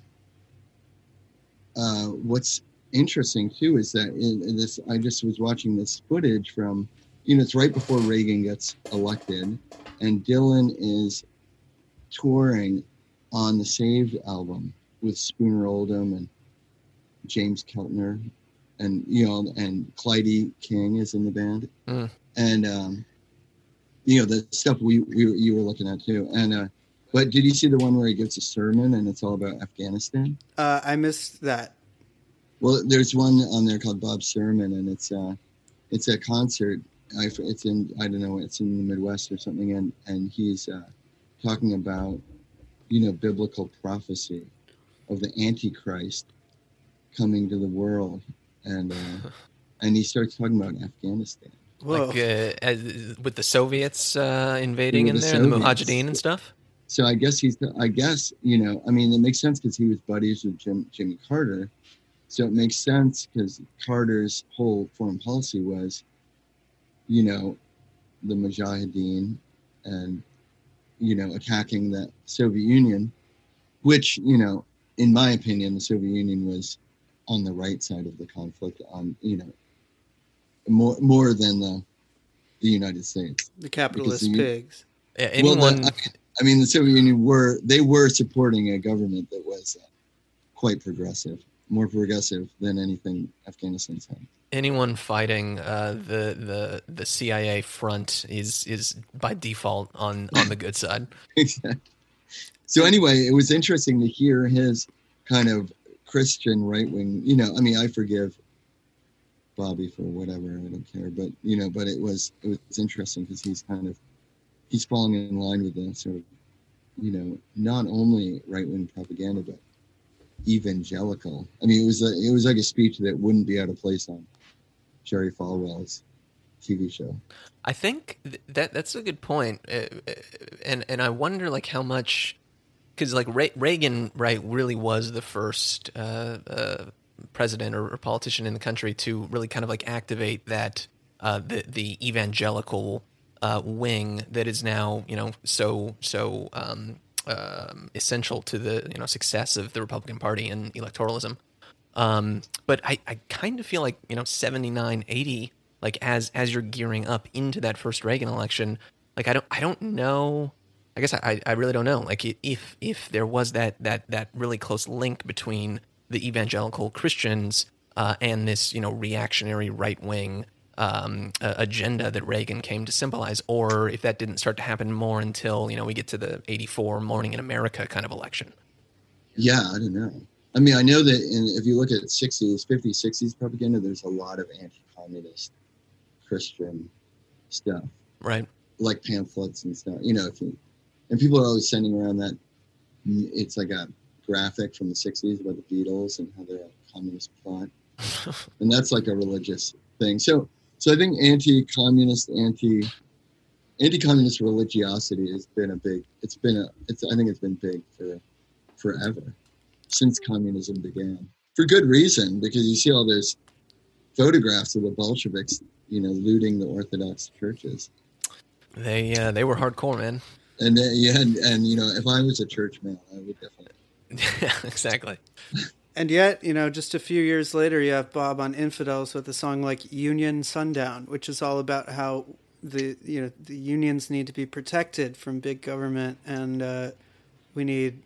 uh, what's interesting too is that in, in this, I just was watching this footage from, you know, it's right before Reagan gets elected, and Dylan is touring on the Saved album with Spooner Oldham and James Keltner, and you know, and Clyde King is in the band, Mm. and um, you know the stuff we, we you were looking at too. And uh, but did you see the one where he gives a sermon and it's all about Afghanistan? Uh, I missed that. Well, there's one on there called Bob's Sermon, and it's uh, it's a concert. I, it's in I don't know, it's in the Midwest or something, and and he's uh, talking about you know biblical prophecy of the Antichrist coming to the world, and uh, and he starts talking about Afghanistan. Whoa. Like uh, as, with the Soviets uh, invading With in the there, and the Mujahideen and stuff. So I guess he's I guess you know I mean it makes sense because he was buddies with Jim, Jimmy Carter, so it makes sense because Carter's whole foreign policy was, you know, the Mujahideen and you know attacking the Soviet Union, which you know in my opinion the Soviet Union was on the right side of the conflict on you know more more than the the United States. The capitalist the- pigs. Yeah, Well, anyone, the- I mean, the Soviet Union were they were supporting a government that was uh, quite progressive, more progressive than anything Afghanistan's had. anyone fighting uh, the the the CIA front is is by default on on the good side. Exactly. So anyway, it was interesting to hear his kind of Christian right wing. You know, I mean, I forgive Bobby for whatever. I don't care, but you know, but it was it was interesting because he's kind of he's falling in line with the sort of you know not only right wing propaganda but evangelical. I mean, it was a, it was like a speech that wouldn't be out of place on Jerry Falwell's TV show. I think that that's a good point, uh, uh, and and I wonder like how much because like Re- Reagan right really was the first uh, uh, president or, or politician in the country to really kind of like activate that uh, the the evangelical uh, wing that is now you know so so um, um, essential to the you know success of the Republican Party and electoralism. Um, but I, I kind of feel like, you know, 79, 80, like as, as you're gearing up into that first Reagan election, like, I don't, I don't know. I guess I, I really don't know. Like if, if there was that, that, that really close link between the evangelical Christians, uh, and this, you know, reactionary right wing, um, uh, agenda that Reagan came to symbolize, or if that didn't start to happen more until, you know, we get to the 84 Morning in America kind of election. Yeah, I don't know. I mean, I know that in, if you look at 60s, 50s, 60s propaganda, there's a lot of anti-communist Christian stuff, Right. like pamphlets and stuff. You know, if you, and people are always sending around that. It's like a graphic from the 60s about the Beatles and how they're a communist plot, and that's like a religious thing. So, so I think anti-communist, anti, anti-communist religiosity has been a big. It's been a. It's. I think it's been big for forever since communism began for good reason because you see all those photographs of the Bolsheviks, you know, looting the Orthodox churches. They, uh, they were hardcore, man. And yeah, and, and you know, if I was a church man, I would definitely. Yeah, exactly. And yet, you know, just a few years later, you have Bob on Infidels with a song like "Union Sundown," which is all about how the you know the unions need to be protected from big government, and uh, we need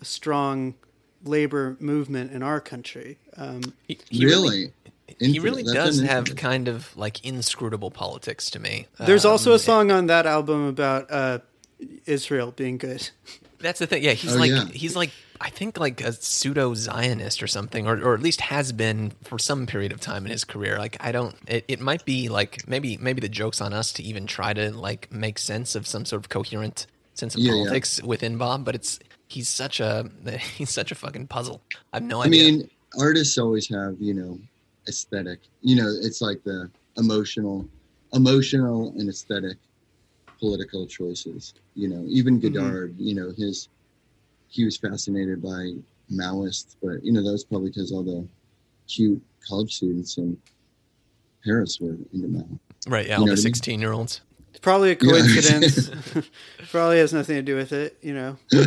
a strong labor movement in our country. Um, He, he really? he really that's does have kind of like inscrutable politics to me. there's also Um, a song on that album about uh, Israel being good. That's the thing. Yeah, he's Oh, like yeah. he's like I think like a pseudo Zionist or something, or or at least has been for some period of time in his career. Like I don't. It, it might be like maybe maybe the joke's on us to even try to like make sense of some sort of coherent sense of Yeah, yeah. politics within Bob. But it's he's such a he's such a fucking puzzle. I have no I idea. I mean, artists always have, you know, aesthetic. You know, it's like the emotional, emotional and aesthetic political choices. You know, even Mhm. Godard, you know, his he was fascinated by Maoists, but you know that was probably because all the cute college students in Paris were into Mao. Right. Yeah. You All the what I mean? 16 year olds. It's probably a Yeah. coincidence. probably has nothing to do with it, you know.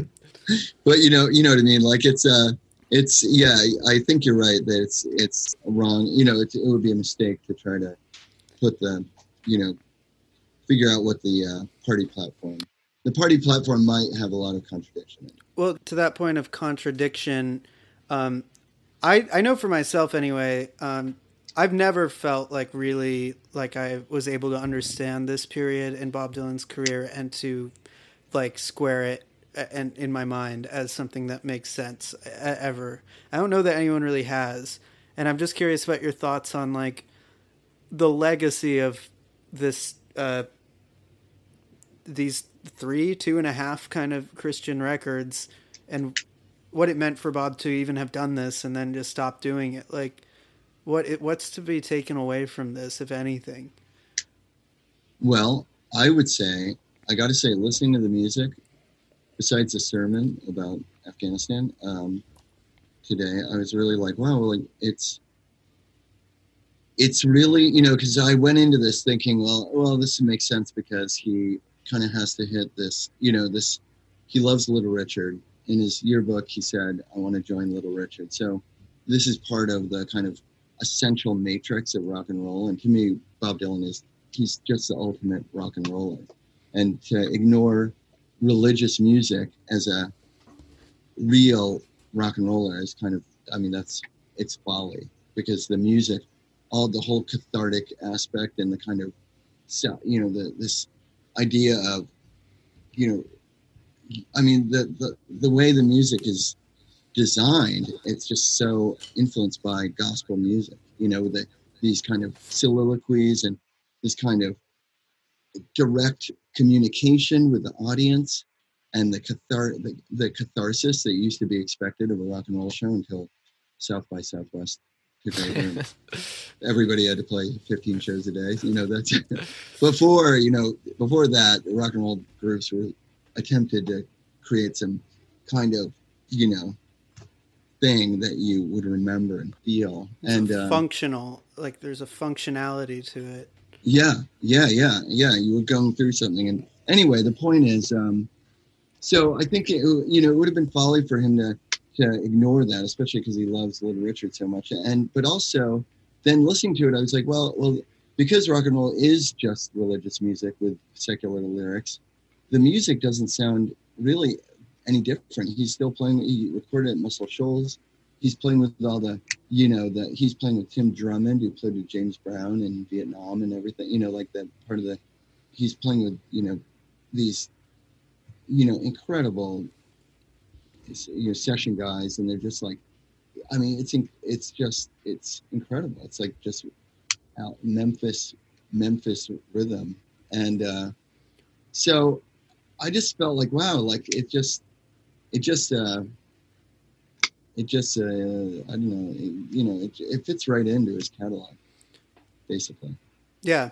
But you know, you know what I mean. Like it's uh it's yeah. I think you're right that it's it's wrong. You know, it, it would be a mistake to try to put the you know figure out what the uh, party platform. The party platform might have a lot of contradiction. Well, to that point of contradiction, um, I I know for myself anyway. Um, I've never felt like really like I was able to understand this period in Bob Dylan's career and to like square it and in my mind as something that makes sense ever. I don't know that anyone really has, and I'm just curious about your thoughts on like the legacy of this uh, these three, two and a half kind of Christian records, and what it meant for Bob to even have done this and then just stop doing it. Like, what it, what's to be taken away from this, if anything? Well, I would say I got to say, listening to the music, besides the sermon about Afghanistan um, today, I was really like, wow, like it's it's really you know because I went into this thinking, well, well, this makes sense because he kind of has to hit this, you know, this. He loves Little Richard. In his yearbook, he said, "I want to join Little Richard." So this is part of the kind of essential matrix of rock and roll. And to me, Bob Dylan is he's just the ultimate rock and roller. And to ignore religious music as a real rock and roller is kind of I mean that's it's folly because the music, all the whole cathartic aspect and the kind of you know the this idea of you know I mean the the, the way the music is designed it's just so influenced by gospel music you know the these kind of soliloquies and this kind of direct communication with the audience and the cathar the, the catharsis that used to be expected of a rock and roll show until South by Southwest everybody had to play 15 shows a day. You know that's before you know before that rock and roll groups were attempted to create some kind of you know thing that you would remember and feel and uh, functional, like there's a functionality to it. Yeah, yeah, yeah, yeah. You were going through something, and anyway, the point is, um, so I think it, you know it would have been folly for him to to ignore that, especially because he loves Little Richard so much, and but also then listening to it, I was like, well, well, because rock and roll is just religious music with secular lyrics, the music doesn't sound really any different. He's still playing. He recorded at Muscle Shoals. He's playing with all the, you know, the he's playing with Tim Drummond, who played with James Brown in Vietnam and everything. You know, like that part of the. He's playing with you know, these, you know, incredible, you know, session guys, and they're just like, I mean, it's it's just it's incredible. It's like just out Memphis, Memphis rhythm, and uh, so I just felt like wow, like it just, it just, uh, it just, uh, I don't know, it, you know, it, it fits right into his catalog, basically. Yeah,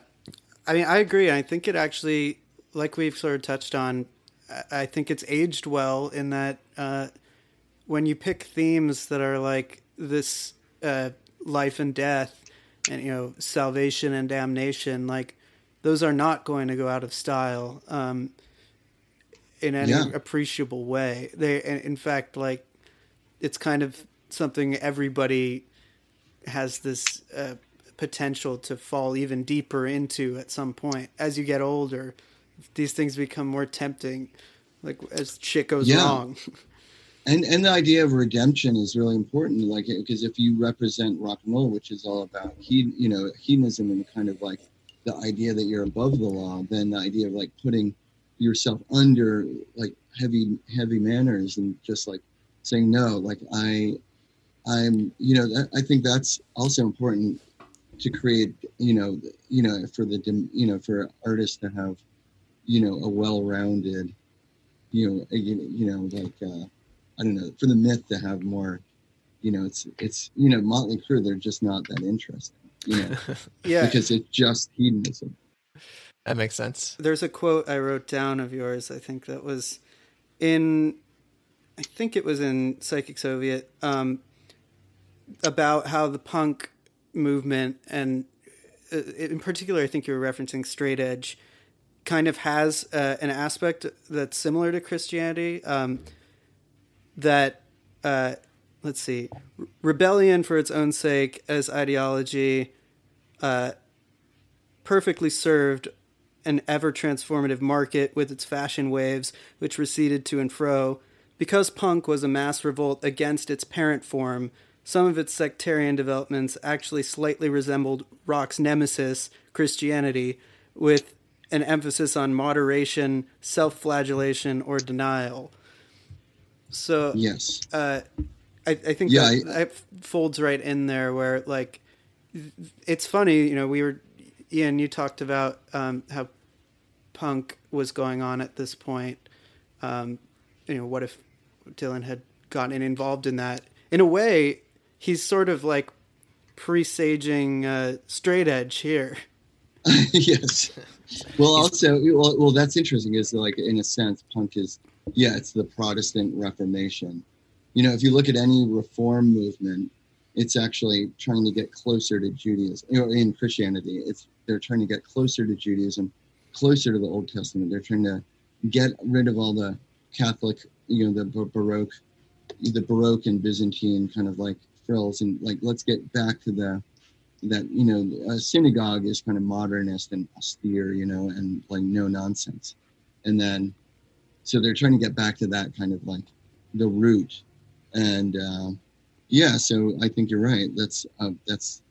I mean, I agree. I think it actually, like we've sort of touched on, I- think it's aged well in that uh, when you pick themes that are like this uh, life and death, and you know salvation and damnation, like those are not going to go out of style um, in any Yeah. appreciable way. They, in in fact, like it's kind of something everybody has this uh, potential to fall even deeper into at some point as you get older. These things become more tempting, like as shit goes Yeah. wrong. and and the idea of redemption is really important like because if you represent rock and roll which is all about he you know hedonism and kind of like the idea that you're above the law then the idea of like putting yourself under like heavy heavy manners and just like saying no like i i'm you know that, i think that's also important to create you know you know for the you know for artists to have you know a well-rounded you know a, you you know like uh I don't know, for the myth to have more, you know, it's it's you know, Motley Crue, they're just not that interesting, you know, yeah, because it's just hedonism. That makes sense. there's a quote I wrote down of yours. I think that was in, I think it was in Psychic Soviet, um, about how the punk movement and uh, in particular, I think you were referencing straight edge, kind of has uh, an aspect that's similar to Christianity. Um, that uh, let's see, rebellion for its own sake as ideology, uh, perfectly served an ever transformative market with its fashion waves, which receded to and fro. Because punk was a mass revolt against its parent form, some of its sectarian developments actually slightly resembled rock's nemesis, Christianity, with an emphasis on moderation, self flagellation, or denial. So, Yes. uh, I, I think Yeah, that, I- that folds right in there where like it's funny you know we were ian you talked about um, how punk was going on at this point um, you know what if dylan had gotten involved in that in a way he's sort of like presaging uh, straight edge here yes. Well, also, well, well, that's interesting. Is like in a sense, punk is yeah, it's the Protestant Reformation. You know, if you look at any reform movement, it's actually trying to get closer to Judaism. You know, in Christianity, it's they're trying to get closer to Judaism, closer to the Old Testament. They're trying to get rid of all the Catholic, you know, the Bar- Baroque, the Baroque and Byzantine kind of like frills, and like let's get back to the that you know a synagogue is kind of modernist and austere you know and like no nonsense. And then so they're trying to get back to that kind of like the root. And uh, yeah so i think you're right. That's uh, that's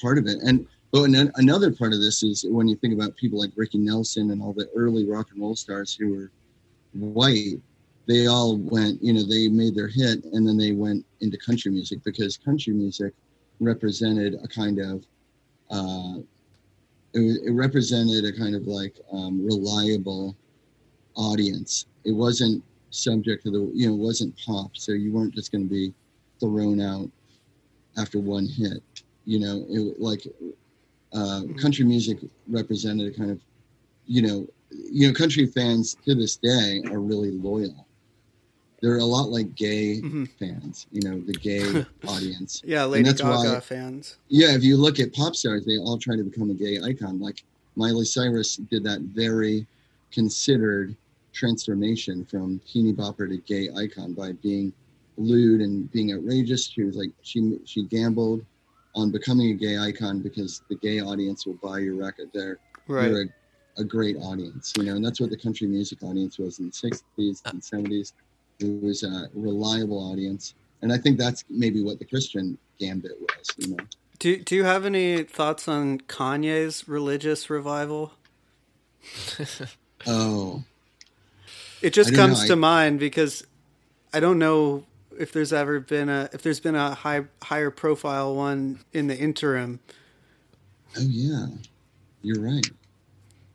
part of it. And but an- another part of this is when you think about people like ricky nelson and all the early rock and roll stars who were white they all went you know they made their hit and then they went into country music because country music represented a kind of uh, it, was- it represented a kind of like um, reliable audience. It wasn't subject to the you know it wasn't pop, so you weren't just going to be thrown out after one hit. You know, it like uh, country music represented a kind of you know you know country fans to this day are really loyal. They're a lot like gay Mhm. fans, you know, the gay audience. yeah lady that's gaga why- fans Yeah, if you look at pop stars, they all try to become a gay icon. Like Miley Cyrus did that very considered transformation from teeny bopper to gay icon by being lewd and being outrageous. She was like she she gambled on becoming a gay icon because the gay audience will buy your record. They're right you're a, a great audience, you know, and that's what the country music audience was in the '60s and '70s. It was a reliable audience, and I think that's maybe what the Christian gambit was, you know. do, do you have any thoughts on kanye's religious revival Oh, It just comes know, to I- mind because I don't know if there's ever been a if there's been a high higher profile one in the interim. oh yeah, you're right.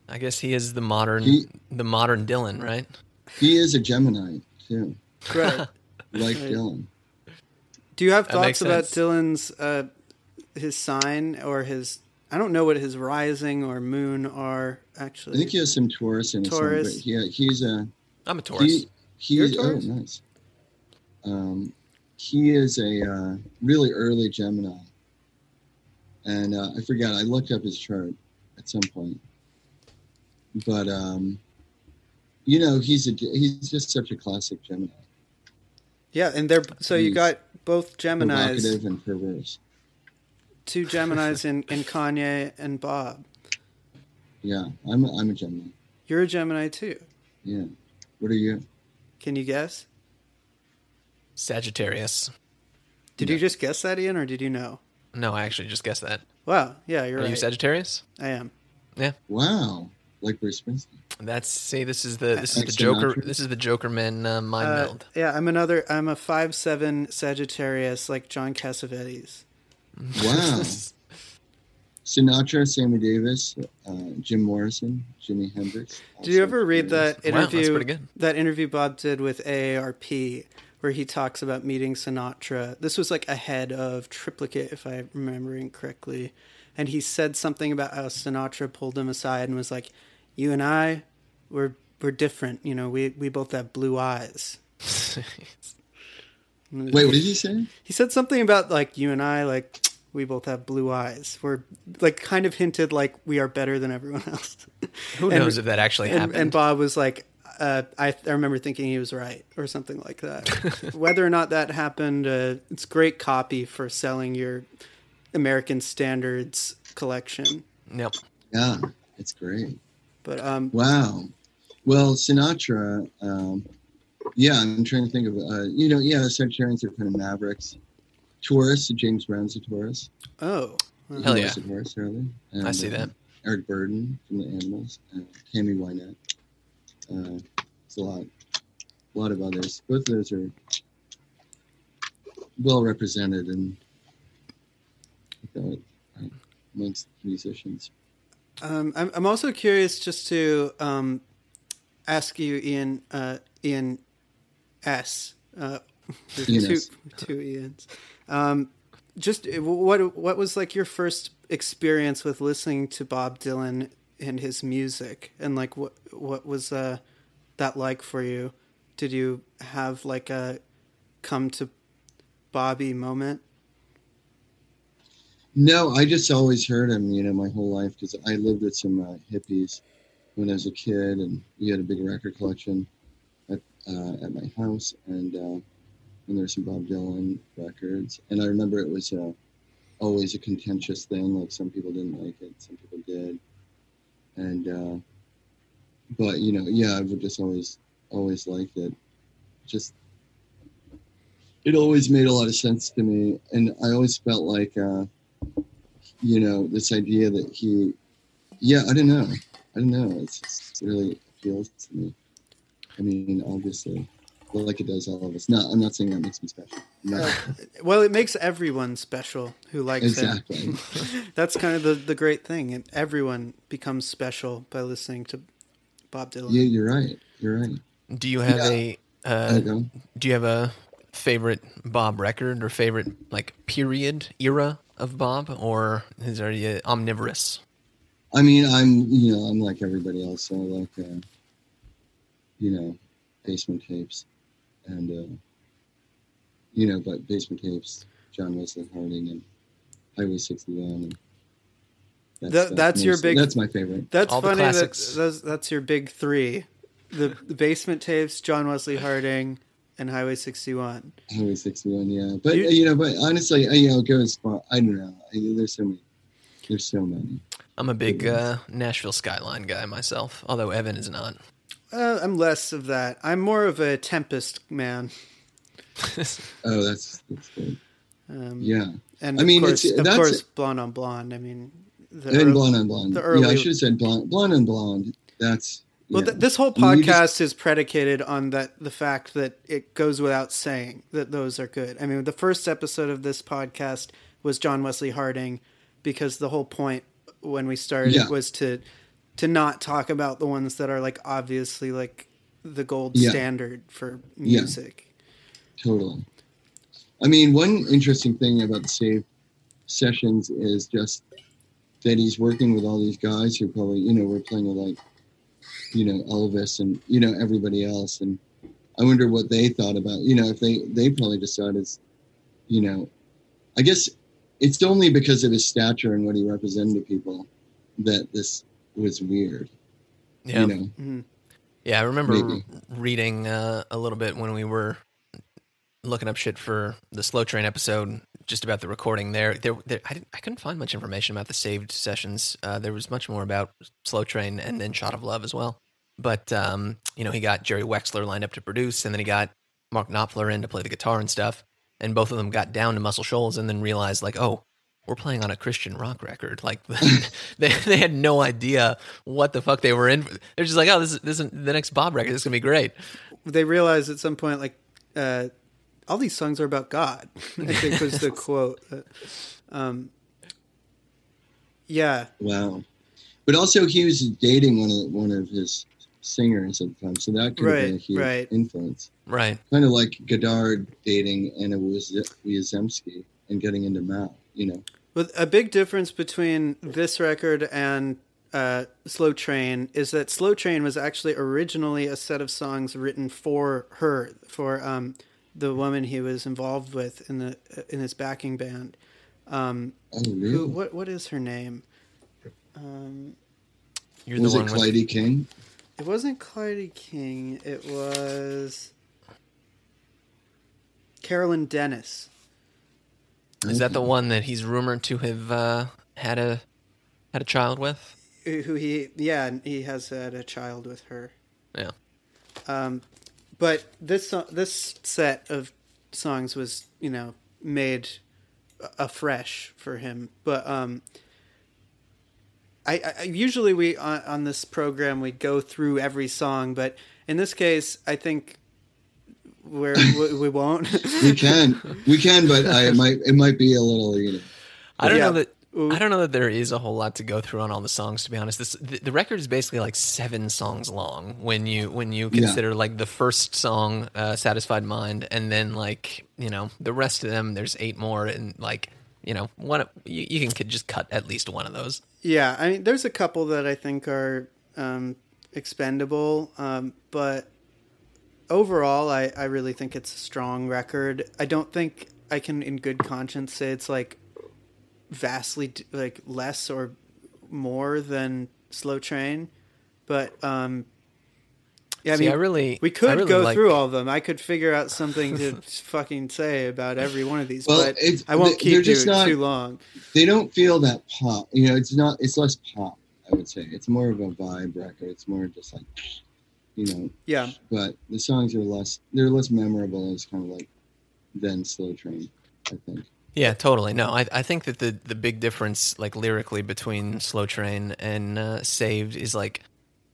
I guess he is the modern He- the modern Dylan, right? He is a Gemini too, Right. like Right. Dylan. Do you have That thoughts about sense. Dylan's uh, his sign or his? I don't know what his rising or moon are actually. I think he has some Taurus in his sign, Taurus. but yeah, he's a I'm a Taurus. he. You're He's oh Taurus? nice. Um, he is a uh, really early Gemini, and uh, I forget. I looked up his chart at some point, but um, you know, he's a he's just such a classic Gemini, yeah, and they're so you got both Gemini's, provocative and perverse. two Gemini's in, in Kanye and Bob. Yeah, I'm a, I'm a Gemini. You're a Gemini too. Yeah, what are you? Can you guess? Sagittarius. Did Yeah. you just guess that, Ian, or did you know? No, I actually just guessed that. Wow. Yeah, you're Are right. you Sagittarius? I am. Yeah. Wow, like Bruce Springsteen. That's see, this is the this is the Joker. This is the Jokermen uh, mind Uh, meld. yeah, I'm another. I'm a five seven Sagittarius, like John Cassavetes. Wow. Sinatra, Sammy Davis, uh, Jim Morrison, Jimi Hendrix. Did you ever read very that Wow, that's interview? pretty good. That interview Bob did with AARP, where he talks about meeting Sinatra. This was like ahead of Triplicate, if I'm remembering correctly. And he said something about how Sinatra pulled him aside and was like, you and I, we're we're different. You know, we we both have blue eyes. Wait, what did he say? He said something about like you and I, like we both have blue eyes. We're like kind of hinted like we are better than everyone else. Who And- knows if that actually and, happened? and Bob was like, uh, I, I remember thinking he was right or something like that. Whether or not that happened, uh, it's great copy for selling your American Standards collection. Yep. Yeah, it's great. But um, Wow. Well, Sinatra. Um, yeah, I'm trying to think of. Uh, you know, yeah, Sagittarians are kind of mavericks. Taurus. James Brown's a Taurus. oh, He Hell yeah. a Taurus early. I see that. Eric Burdon from the Animals. Uh, Tammy Wynette. Uh, it's a lot. A lot of others. Both of those are well represented and amongst musicians. Um, I'm, I'm also curious just to um, ask you, Ian, uh, Ian S. Uh, two, two Ians. Um, just uh, what what was like your first experience with listening to Bob Dylan and his music, and like what what was uh, that like for you? Did you have like a come to Bobby moment? No, I just always heard him, you know, my whole life because I lived with some uh, hippies when I was a kid, and we had a big record collection at uh, at my house, and uh, and there's some Bob Dylan records, and I remember it was uh, always a contentious thing. Like some people didn't like it, some people did, and uh, but you know, yeah, I would just always always liked it. Just it always made a lot of sense to me, and I always felt like. Uh, you know, this idea that he, yeah, I don't know. I don't know. It's just really appeals to me. I mean, obviously, well, like it does all of us. No, I'm not saying that makes me special. No, Well, it makes everyone special who likes him. exactly. That's kind of the, the great thing. And everyone becomes special by listening to Bob Dylan. Yeah, you're right. You're right. Do you have Yeah. a I uh, go. Do you have a favorite Bob record or favorite like period era of Bob, or is there you omnivorous? I mean, I'm, you know, I'm like everybody else. So I like, uh, you know, basement tapes, and uh, you know, but basement tapes, John Wesley Harding and Highway 61. And That- that's your most- big- That's my favorite. That's All funny. That, that's, that's your big three: the, the basement tapes, John Wesley Harding, and Highway 61. Highway 61, yeah. But You- you know, but honestly, I, you know, go as far. I don't know. I, there's so many. There's so many. I'm a big uh, Nashville Skyline guy myself, although Evan is not. Uh, I'm less of that. I'm more of a Tempest man. Oh, that's that's good. Um, Yeah, And I mean, of course, it's- of that's- course, Blonde on Blonde. I mean, the and early- blonde on blonde. the yeah, early- I should have said blonde, blonde on blonde. That's Well, th- this whole I mean, you podcast just- is predicated on that the fact that it goes without saying that those are good. I mean, the first episode of this podcast was John Wesley Harding because the whole point when we started Yeah. was to to not talk about the ones that are like obviously like the gold Yeah. standard for Yeah. music. Totally. I mean, one interesting thing about Save sessions is just that he's working with all these guys who probably, you know, were playing with like, you know, Elvis and you know everybody else, and I wonder what they thought about, you know, if they they probably decided, you know, I guess it's only because of his stature and what he represented to people that this was weird, Yeah, you know. Mhm. yeah. I remember Maybe. reading uh, a little bit when we were looking up shit for the Slow Train episode, just about the recording there. There, there I, didn't, I couldn't find much information about the saved sessions. Uh, there was much more about Slow Train and then Shot of Love as well. But um, you know, he got Jerry Wexler lined up to produce, and then he got Mark Knopfler in to play the guitar and stuff. And both of them got down to Muscle Shoals, and then realized like, oh, we're playing on a Christian rock record. Like they they had no idea what the fuck they were in. They're just like, oh, this is this is the next Bob record. This is gonna be great. They realized at some point like uh, all these songs are about God. I think was the quote. Uh, um, yeah, Wow. But also, he was dating one of one of his singers at the time, so that could have been a huge right. influence. Right. Kind of like Godard dating Anna Wiaz- Wiazemsky and getting into Mao. You know, With a big difference between this record and uh, Slow Train is that Slow Train was actually originally a set of songs written for her, for um, the woman he was involved with in the in his backing band. Um, Oh, really? who, what what is her name? Um, You're was the it one with, Clyde King? It wasn't Clyde King. It was Carolyn Dennis. Is that the one that he's rumored to have uh, had a had a child with? who he yeah he has had a child with her Yeah. um but this this set of songs was you know made afresh for him but um I, I usually we on, on this program we go through every song but in this case I think we're, we we won't We can, we can, but I it might it might be a little, you know. I don't Yeah. know that. I don't know that there is a whole lot to go through on all the songs. To be honest, this the, the record is basically like seven songs long when you when you Yeah. consider like the first song, uh, "Satisfied Mind," and then like you know the rest of them. There's eight more, and like you know one you, you can could just cut at least one of those. Yeah, I mean, there's a couple that I think are um, expendable, um, but overall, I, I really think it's a strong record. I don't think I can, in good conscience, say it's like vastly like less or more than Slow Train, but um, yeah, I See, mean, I really we I could really go like- through all of them. I could figure out something to fucking say about every one of these, Well, but it's- I won't keep just doing not- too long. They don't feel that pop. You know, it's not. It's less pop. I would say it's more of a vibe record. It's more just like, you know. Yeah. But the songs are less. They're less memorable. It's kind of like than Slow Train. I think. Yeah, totally. No, I, I think that the, the big difference, like lyrically, between Slow Train and uh, Saved is like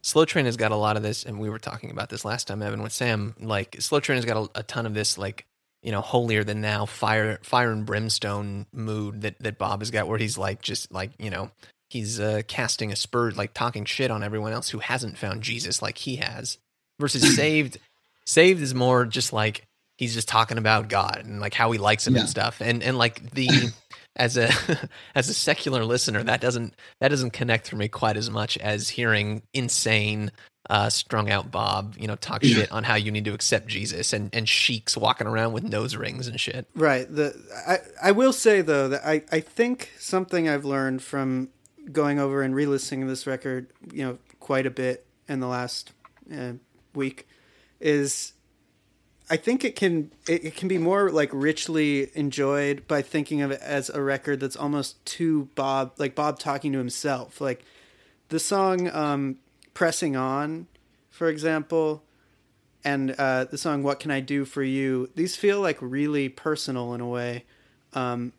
Slow Train has got a lot of this, and we were talking about this last time, Evan, with Sam. Like Slow Train has got a, a ton of this, like you know, holier than now, fire fire and brimstone mood that that Bob has got, where he's like just like you know he's uh, casting a spur, like talking shit on everyone else who hasn't found Jesus like he has. Versus Saved, Saved is more just like he's just talking about God and like how he likes him Yeah. and stuff. And and like the as a as a secular listener, that doesn't that doesn't connect for me quite as much as hearing insane uh, strung out Bob, you know, talk shit on how you need to accept Jesus and and sheiks walking around with nose rings and shit. Right. The I I will say though that I I think something I've learned from going over and re-listening this record, you know, quite a bit in the last uh, week, is I think it can it, it can be more like richly enjoyed by thinking of it as a record that's almost too Bob like Bob talking to himself. Like the song um, "Pressing On," for example, and uh, the song "What Can I Do for You." These feel like really personal in a way. Um,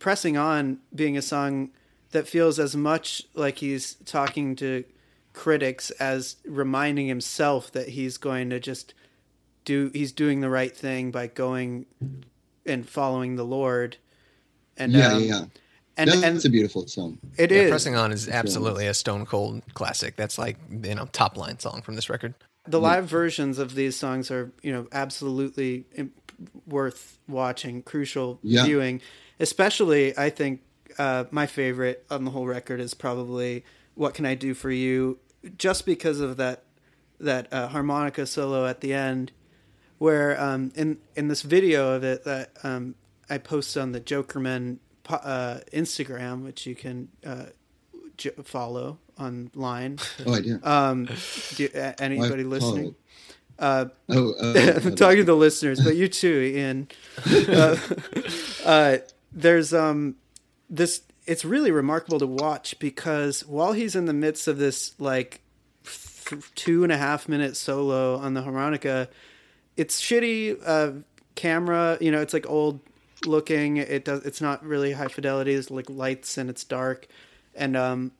"Pressing On" being a song that feels as much like he's talking to critics as reminding himself that he's going to just do he's doing the right thing by going and following the Lord. And yeah, um, yeah, yeah. and That's and a beautiful song. it Yeah, is pressing on is absolutely a stone cold classic. That's like you know top line song from this record. the live versions of these songs are you know absolutely im- worth watching crucial Yeah. viewing especially i think uh, my favorite on the whole record is probably what can i do for you just because of that that uh, harmonica solo at the end where um, in in this video of it that um, i post on the jokermen uh, instagram which you can uh, j- follow online Oh, I do. um, do, anybody listening? Uh, Oh, uh, I'm talking to the listeners, but you too, Ian. Uh, uh, there's um, this. It's really remarkable to watch because while he's in the midst of this like two and a half minute solo on the harmonica, it's shitty uh, camera. You know, it's like old looking. It does. It's not really high fidelity. It's like lights and it's dark, and um,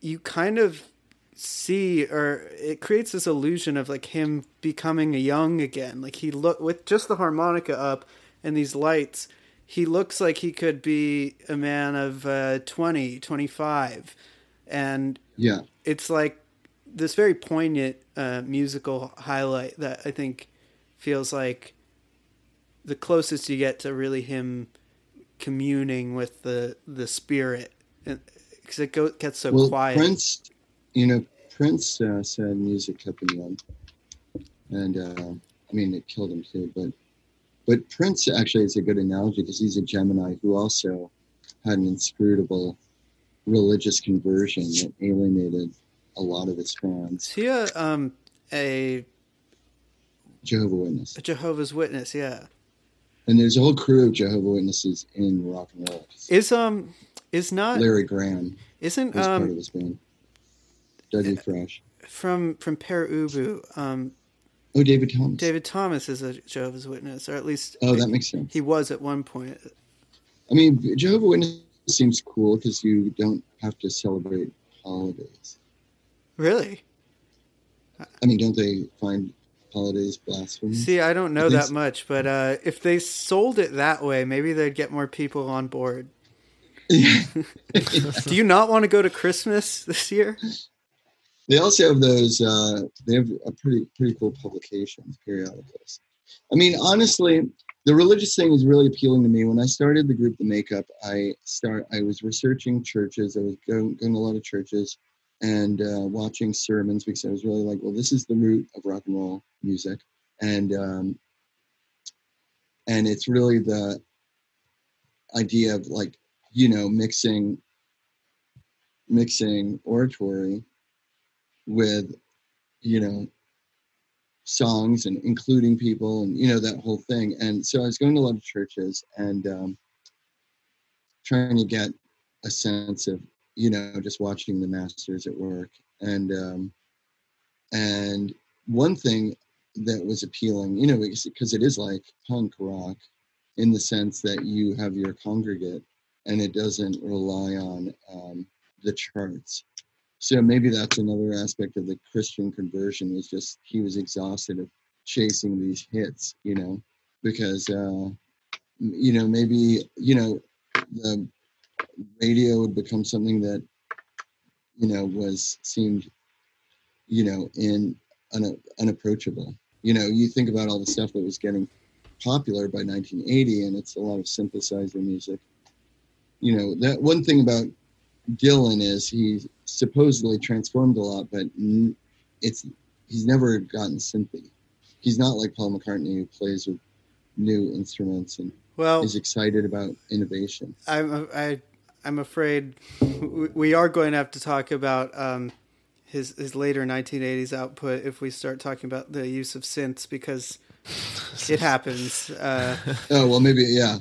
you kind of see or it creates this illusion of like him becoming young again like he look with just the harmonica up and these lights he looks like he could be a man of uh, 20 25 and yeah, it's like this very poignant uh, musical highlight that i think feels like the closest you get to really him communing with the the spirit because it go, gets so well, quiet. Prince, you know, Prince uh, said music kept him young, and uh, I mean it killed him too. But but Prince actually is a good analogy because he's a Gemini who also had an inscrutable religious conversion that alienated a lot of his fans. Is he a um a, Jehovah Witness, a Jehovah's Witness? Yeah. and there's a whole crew of Jehovah Witnesses in rock and roll. Is um is not Larry Graham isn't was part of um his band. Dougie Fresh. from from Pere Ubu um Oh, David Thomas. David Thomas is a Jehovah's Witness, or at least Oh, that makes sense. he was at one point. I mean, Jehovah Witness seems cool because you don't have to celebrate holidays. Really? I mean, don't they find holidays blasphemous? See, I don't know that much, but uh, if they sold it that way, maybe they'd get more people on board. Do you not want to go to Christmas this year? they also have those. Uh, they have a pretty pretty cool publications, periodicals. I mean, honestly, the religious thing is really appealing to me. When I started the group, The Makeup, I start. I was researching churches. I was going, going to a lot of churches and uh, watching sermons because I was really like, well, this is the root of rock and roll music, and um, and it's really the idea of like you know mixing mixing oratory with you know songs and including people and you know that whole thing. And so i was going to a lot of churches and um, trying to get a sense of you know just watching the masters at work. And um, and one thing that was appealing you know because it is like punk rock in the sense that you have your congregate and it doesn't rely on um, the charts. So maybe that's another aspect of the Christian conversion is just he was exhausted of chasing these hits, you know, because uh, you know maybe you know the radio would become something that you know was seemed you know in un, unapproachable. You know, you think about all the stuff that was getting popular by 1980, and it's a lot of synthesizer music. You know, that one thing about Dylan is he supposedly transformed a lot, but it's he's never gotten synthy. He's not like Paul McCartney who plays with new instruments and Well, is excited about innovation. I'm I I'm afraid we- we are going to have to talk about um, his his later 1980s output if we start talking about the use of synths because it happens. Uh, Oh well, maybe yeah.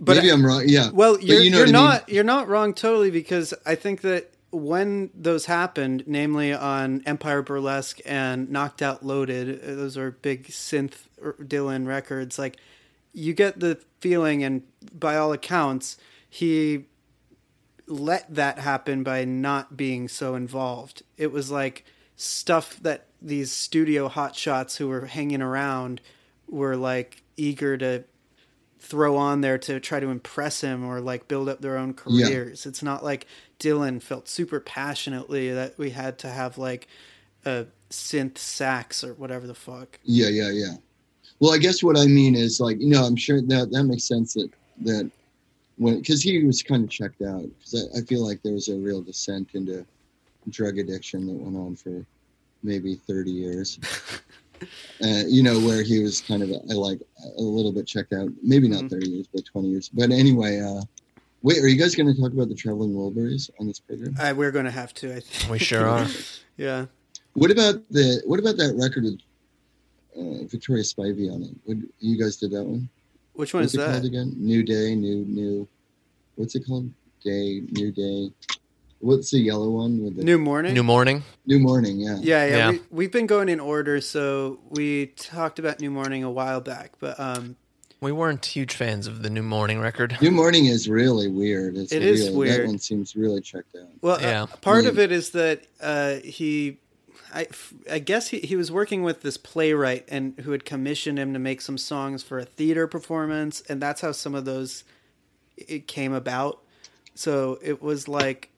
But maybe I, am wrong. Yeah. Well, you're, you know you're what I mean. not you're not wrong totally because I think that when those happened, namely on Empire Burlesque and Knocked Out Loaded, uh, those are big synth er, Dylan records. Like you get the feeling, and by all accounts, he let that happen by not being so involved. It was like stuff that these studio hotshots who were hanging around were like eager to throw on there to try to impress him or like build up their own Yeah. careers. It's not like Dylan felt super passionately that we had to have like a synth sax or whatever the fuck. Yeah, yeah, yeah. Well, I guess what I mean is like, you know, I'm sure that that makes sense that that when because he was kind of checked out because I, I feel like there was a real descent into drug addiction that went on for maybe 30 years. uh, you know, where he was kind of uh, like a little bit checked out. Maybe not Mhm. 30 years, but 20 years. But anyway, uh, wait, are you guys going to talk about the Traveling Wilburys on this program? I, we're going to have to. I think. We sure are. yeah. What about the what about that record with uh, Victoria Spivey on it? What, you guys did that one? Which one What's is it called that? again? New Day, new new. What's it called? Day, new day. What's the yellow one with the New Morning. New morning. New morning? Yeah. Yeah, yeah. Yeah. We, we've been going in order, so we talked about New Morning a while back, but um, We weren't huge fans of the new morning record. New morning is really weird. It's It is really, weird. That one seems really checked out. well, Yeah. uh, part Mm. of it is that uh, he, I, I guess he, he was working with this playwright and who had commissioned him to make some songs for a theater performance, and that's how some of those it came about. So it was like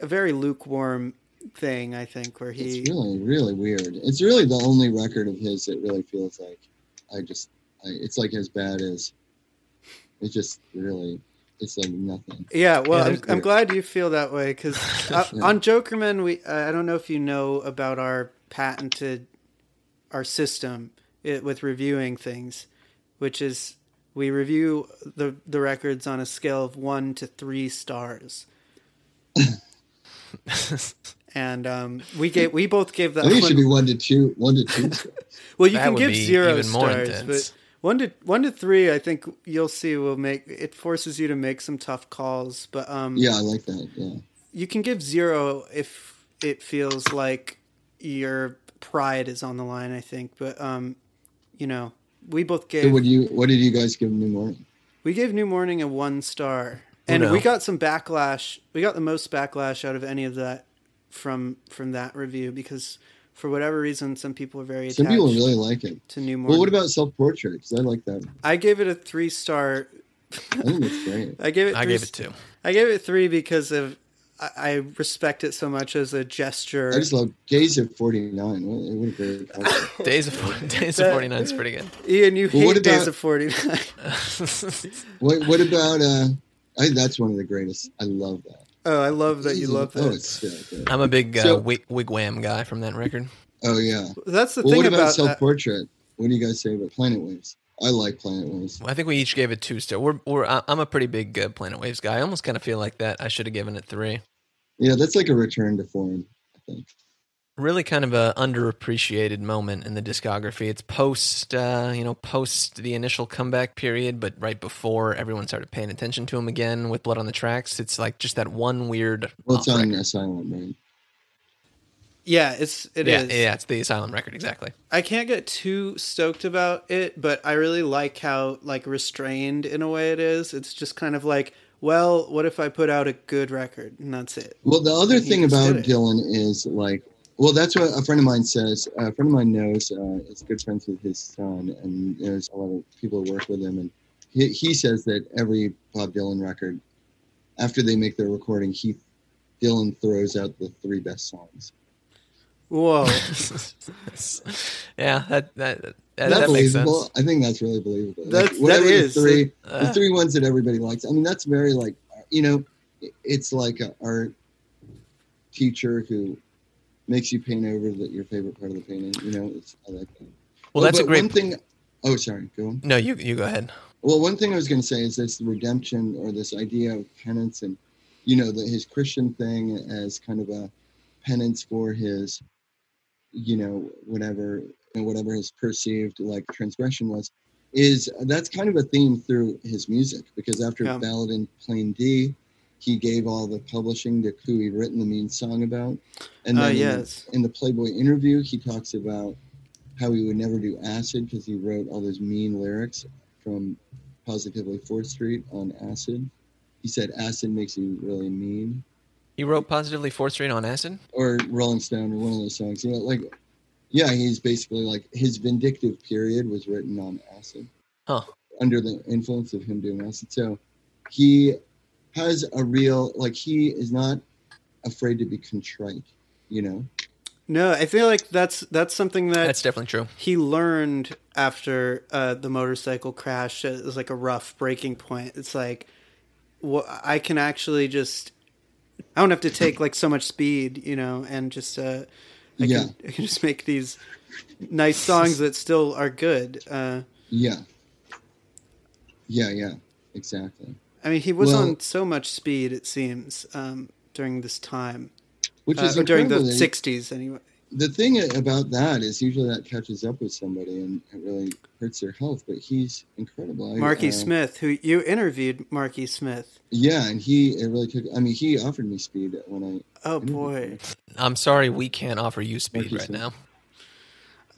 a very lukewarm thing, I think, where he. It's really, really weird. It's really the only record of his that really feels like I just. I, it's like as bad as. It just really. It's like nothing. Yeah, well, Yeah, I'm, I'm glad you feel that way because on Jokermen, we uh, I don't know if you know about our patented our system it, with reviewing things, which is we review the the records on a scale of one to three stars. and um, we gave we both gave that I think it should be one to two, one to two. well, you That can give zero even more stars, but one to one to three, I think you'll see will make it forces you to make some tough calls. But um, yeah, I like that. Yeah. you can give zero if it feels like your pride is on the line. I think, but um, you know, we both So gave what you? What did you guys give New Morning? we gave New Morning a one star, Oh, and no. we got some backlash. We got the most backlash out of any of that from from that review because for whatever reason, some people are very attached Some people really like it. to New Morning. Well, what about self portrait? Because I like that. I gave it a three star. I think it's great. I gave it. I three gave it two. I gave it three because of I, I respect it so much as a gesture. I just love Days of forty nine. What, what a great. concept. Days of Days of Forty Nine is pretty good. Ian, you Well, hate what Days of Forty Nine. what What about? uh I think that's one of the greatest. I love that. Oh, I love that you love Oh, that. it's so good. I'm a big uh, So- wig, wigwam guy from that record. Oh yeah. That's the Well, thing what about about self portrait. What do you guys say about Planet Waves? I like Planet Waves. I think we each gave it two stars. We're, we're, I- I'm a pretty big uh, Planet Waves guy. I almost kind of feel like that. I should have given it three. Yeah, that's like a return to form. I think. Really, kind of a underappreciated moment in the discography. It's post, uh, you know, post the initial comeback period, but right before everyone started paying attention to him again with Blood on the Tracks. It's like just that one weird. Well, it's on record. Asylum, right? Yeah, it's it yeah, is. yeah, it's the Asylum record exactly. I can't get too stoked about it, but I really like how like restrained in a way it is. It's just kind of like, well, what if I put out a good record and that's it? Well, the other thing about. Dylan is like, well, that's what a friend of mine says. A friend of mine knows uh, is good friends with his son, and there's a lot of people who work with him, and he, he says that every Bob Dylan record, after they make their recording, he Dylan throws out the three best songs. Whoa. yeah, that that that, Is that, that makes believable? sense. I think that's really believable. That's- that whatever is. the three, Uh, the three ones that everybody likes. I mean, that's very like you know, it's like a art teacher who makes you paint over the, your favorite part of the painting. You know, it's I like that. Well, that's a great. one thing. Oh, sorry. Go on. no, you you go ahead. Well, one thing I was going to say is this redemption or this idea of penance and, you know, the, his Christian thing as kind of a penance for his, you know, whatever, and whatever his perceived like transgression was, is that's kind of a theme through his music because after Yeah. Ballad in Plain D, he gave all the publishing to who he'd written the mean song about. And Ah, then in the- yes. in the Playboy interview, he talks about how he would never do acid because he wrote all those mean lyrics from Positively Fourth Street on acid. He said acid makes you really mean, He wrote positively Fourth Street on acid. or Rolling Stone, or one of those songs. You know, like, yeah, he's basically like his vindictive period was written on acid Huh. under the influence of him doing acid. So he has a real like he is not afraid to be contrite. You know, No, I feel like that's that's something that That's definitely true. he learned after uh, the motorcycle crash. It was like a rough breaking point. It's like, well, I can actually just, I don't have to take like so much speed, you know, and just, uh, I, Yeah. can, I can just make these nice songs that still are good. Uh, yeah, yeah, yeah, exactly. I mean, he was Well- on so much speed, it seems, um, during this time, Which uh, is or during the incredible that he- '60s, anyway. the thing about that is usually that catches up with somebody and it really hurts their health. But he's incredible. I- Marky uh, Smith, who you interviewed, Marky Smith. Yeah, and he it really took. I mean, he offered me speed when I. Oh boy. him. I'm sorry we can't offer you speed Marky right Smith. now.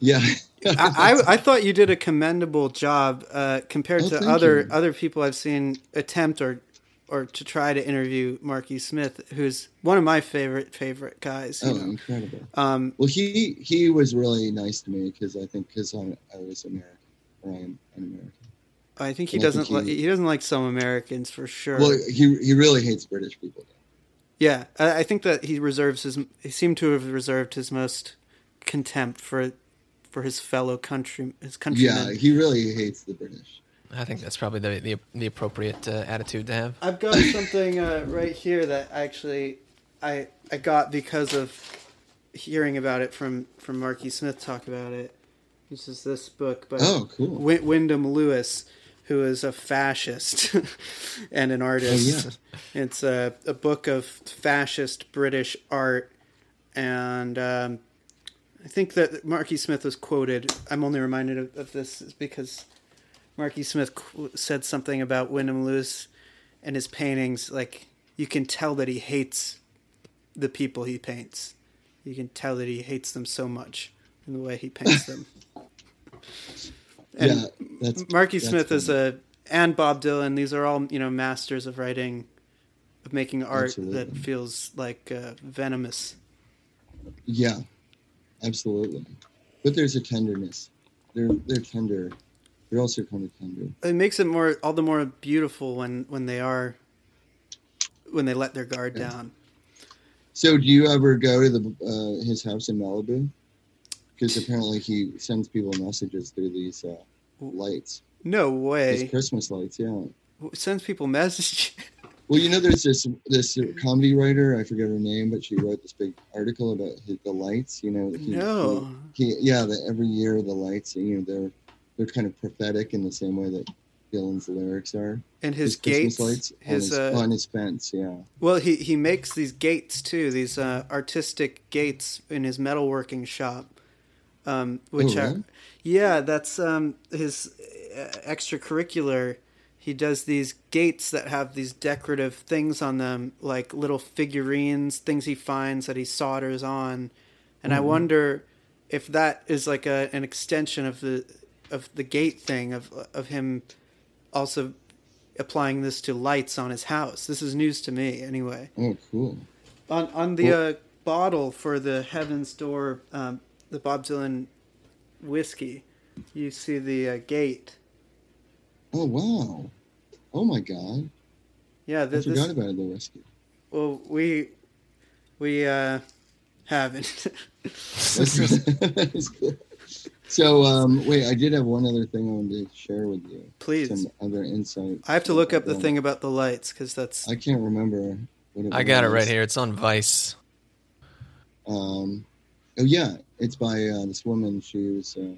Yeah, I, I, I thought you did a commendable job uh, compared Oh, to other you. other people I've seen attempt or or to try to interview Marky Smith, who's one of my favorite favorite guys. Oh, know? incredible. um, Well, he he was really nice to me because I think because I I was American, or I am an American. I think he And doesn't think li- he- he doesn't like some Americans for sure. Well, he he really hates British people. yeah, I, I think that he reserves his. He seemed to have reserved his most contempt for for his fellow country his countrymen. Yeah, he really hates the British. I think that's probably the the, the appropriate uh, attitude to have. I've got something uh, right here that actually I I got because of hearing about it from from Marky Smith talk about it. This is this book by Oh, cool. Wy- Wyndham Lewis, who is a fascist and an artist. It's a, a book of fascist British art, and um, I think that Marky Smith was quoted. I'm only reminded of, of this because Marky Smith qu- said something about Wyndham Lewis and his paintings. Like you can tell that he hates the people he paints. You can tell that he hates them so much in the way he paints them. And yeah, that's Marky that's Smith is a and Bob Dylan. These are all you know masters of writing, of making art that feels like uh, venomous. Yeah, absolutely. But there's a tenderness. They're they're tender. They're also kind of tender. It makes it more all the more beautiful when when they are when they let their guard Yeah. down. So, do you ever go to the uh, his house in Malibu? Because apparently he sends people messages through these uh, lights, No way. these way. Christmas lights. Yeah. Sends people message. Well, you know, there's this this comedy writer. I forget her name, but she wrote this big article about the lights. You know, he, no. he, he yeah. The, every year the lights, you know, they're they're kind of prophetic in the same way that Dylan's lyrics are. And his, Christmas gates, lights his, on, his, uh, on his fence. Yeah. well, he he makes these gates too. These uh, artistic gates in his metalworking shop, um, which Oh, are yeah, that's um, his uh, extracurricular. He does these gates that have these decorative things on them, like little figurines, things he finds that he solders on, and I Mhm. wonder if that is like a an extension of the of the gate thing of of him also applying this to lights on his house. This is news to me, anyway. Oh, cool. On on the Well- uh, bottle for the Heaven's Door, um, the Bob Dylan whiskey, you see the uh, gate. Oh wow. Oh my god. Yeah, I th- forgot this. about the whiskey. Well, we we uh, haven't. That's, that's cool. So um, wait, I did have one other thing I wanted to share with you. Please, Some other insight. I have to look up the thing about the lights because that's I can't remember. What it I got it right here. It's on Vice. Um, oh yeah, it's by uh, this woman. She was, uh,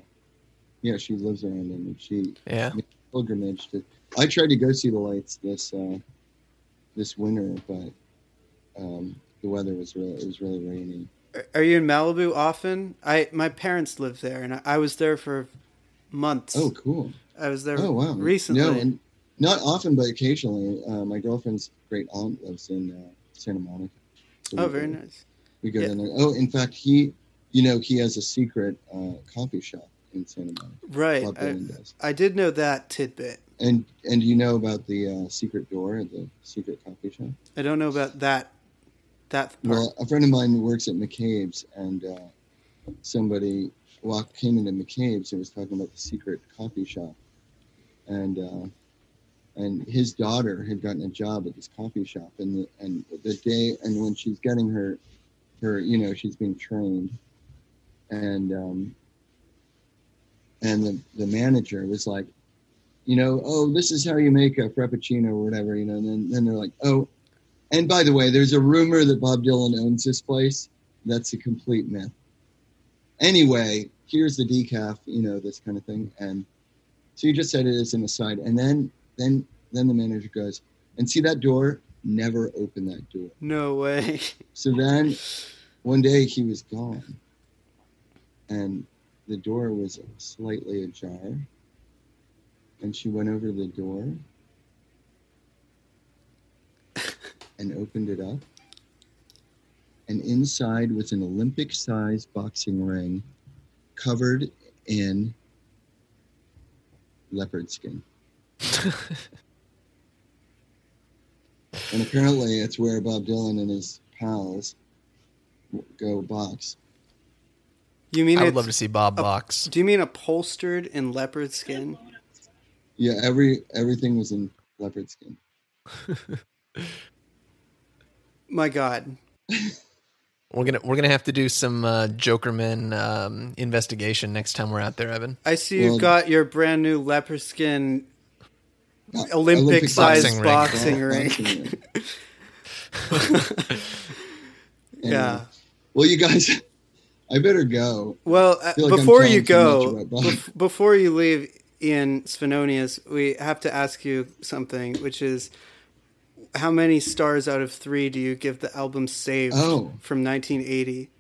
yeah, she lives around him, and she Yeah. Pilgrimage to. I tried to go see the lights this uh, this winter, but um, the weather was really it was really rainy. Are- you in Malibu often? I my parents live there, and I, I was there for months. Oh, cool. I was there Oh wow. recently. No, and not often, but occasionally. Uh, my girlfriend's great aunt lives in uh, Santa Monica. So oh, very go- nice. We go Yeah. down there. Oh, in fact, he, you know, he has a secret uh, coffee shop in Santa Monica. Right. I. I did know that tidbit. And and you know about the uh, secret door at the secret coffee shop? I don't know about that. That part. Well, a friend of mine works at McCabe's, and uh, somebody walked came into McCabe's and was talking about the secret coffee shop, and uh, and his daughter had gotten a job at this coffee shop, and the and the day and when she's getting her her you know she's being trained, and um, and the the manager was like, you know, oh, this is how you make a frappuccino or whatever, you know, and then, then they're like, oh, and by the way, there's a rumor that Bob Dylan owns this place. That's a complete myth. Anyway, here's the decaf, you know, this kind of thing. And so you just said it as an aside. And then then then the manager goes, and see that door? Never open that door. no way. So then one day he was gone. And the door was slightly ajar. And she went over the door and opened it up. And inside was an Olympic sized boxing ring covered in leopard skin. And apparently it's where Bob Dylan and his pals go box. You mean I would love to see Bob a- box. Do you mean upholstered in leopard skin? Yeah, every everything was in leopard skin. My God. We're gonna we're gonna have to do some uh, Jokermen um, investigation next time we're out there, Evan. I see you've Well- got your brand new leopard skin uh, Olympic-sized boxing boxing, ring. ring. ring. Yeah. Well, you guys, I better go. Well, uh, like before you go, much bef- before you leave, Ian Svenonius, we have to ask you something, which is how many stars out of three do you give the album "Saved" Oh. from 1980?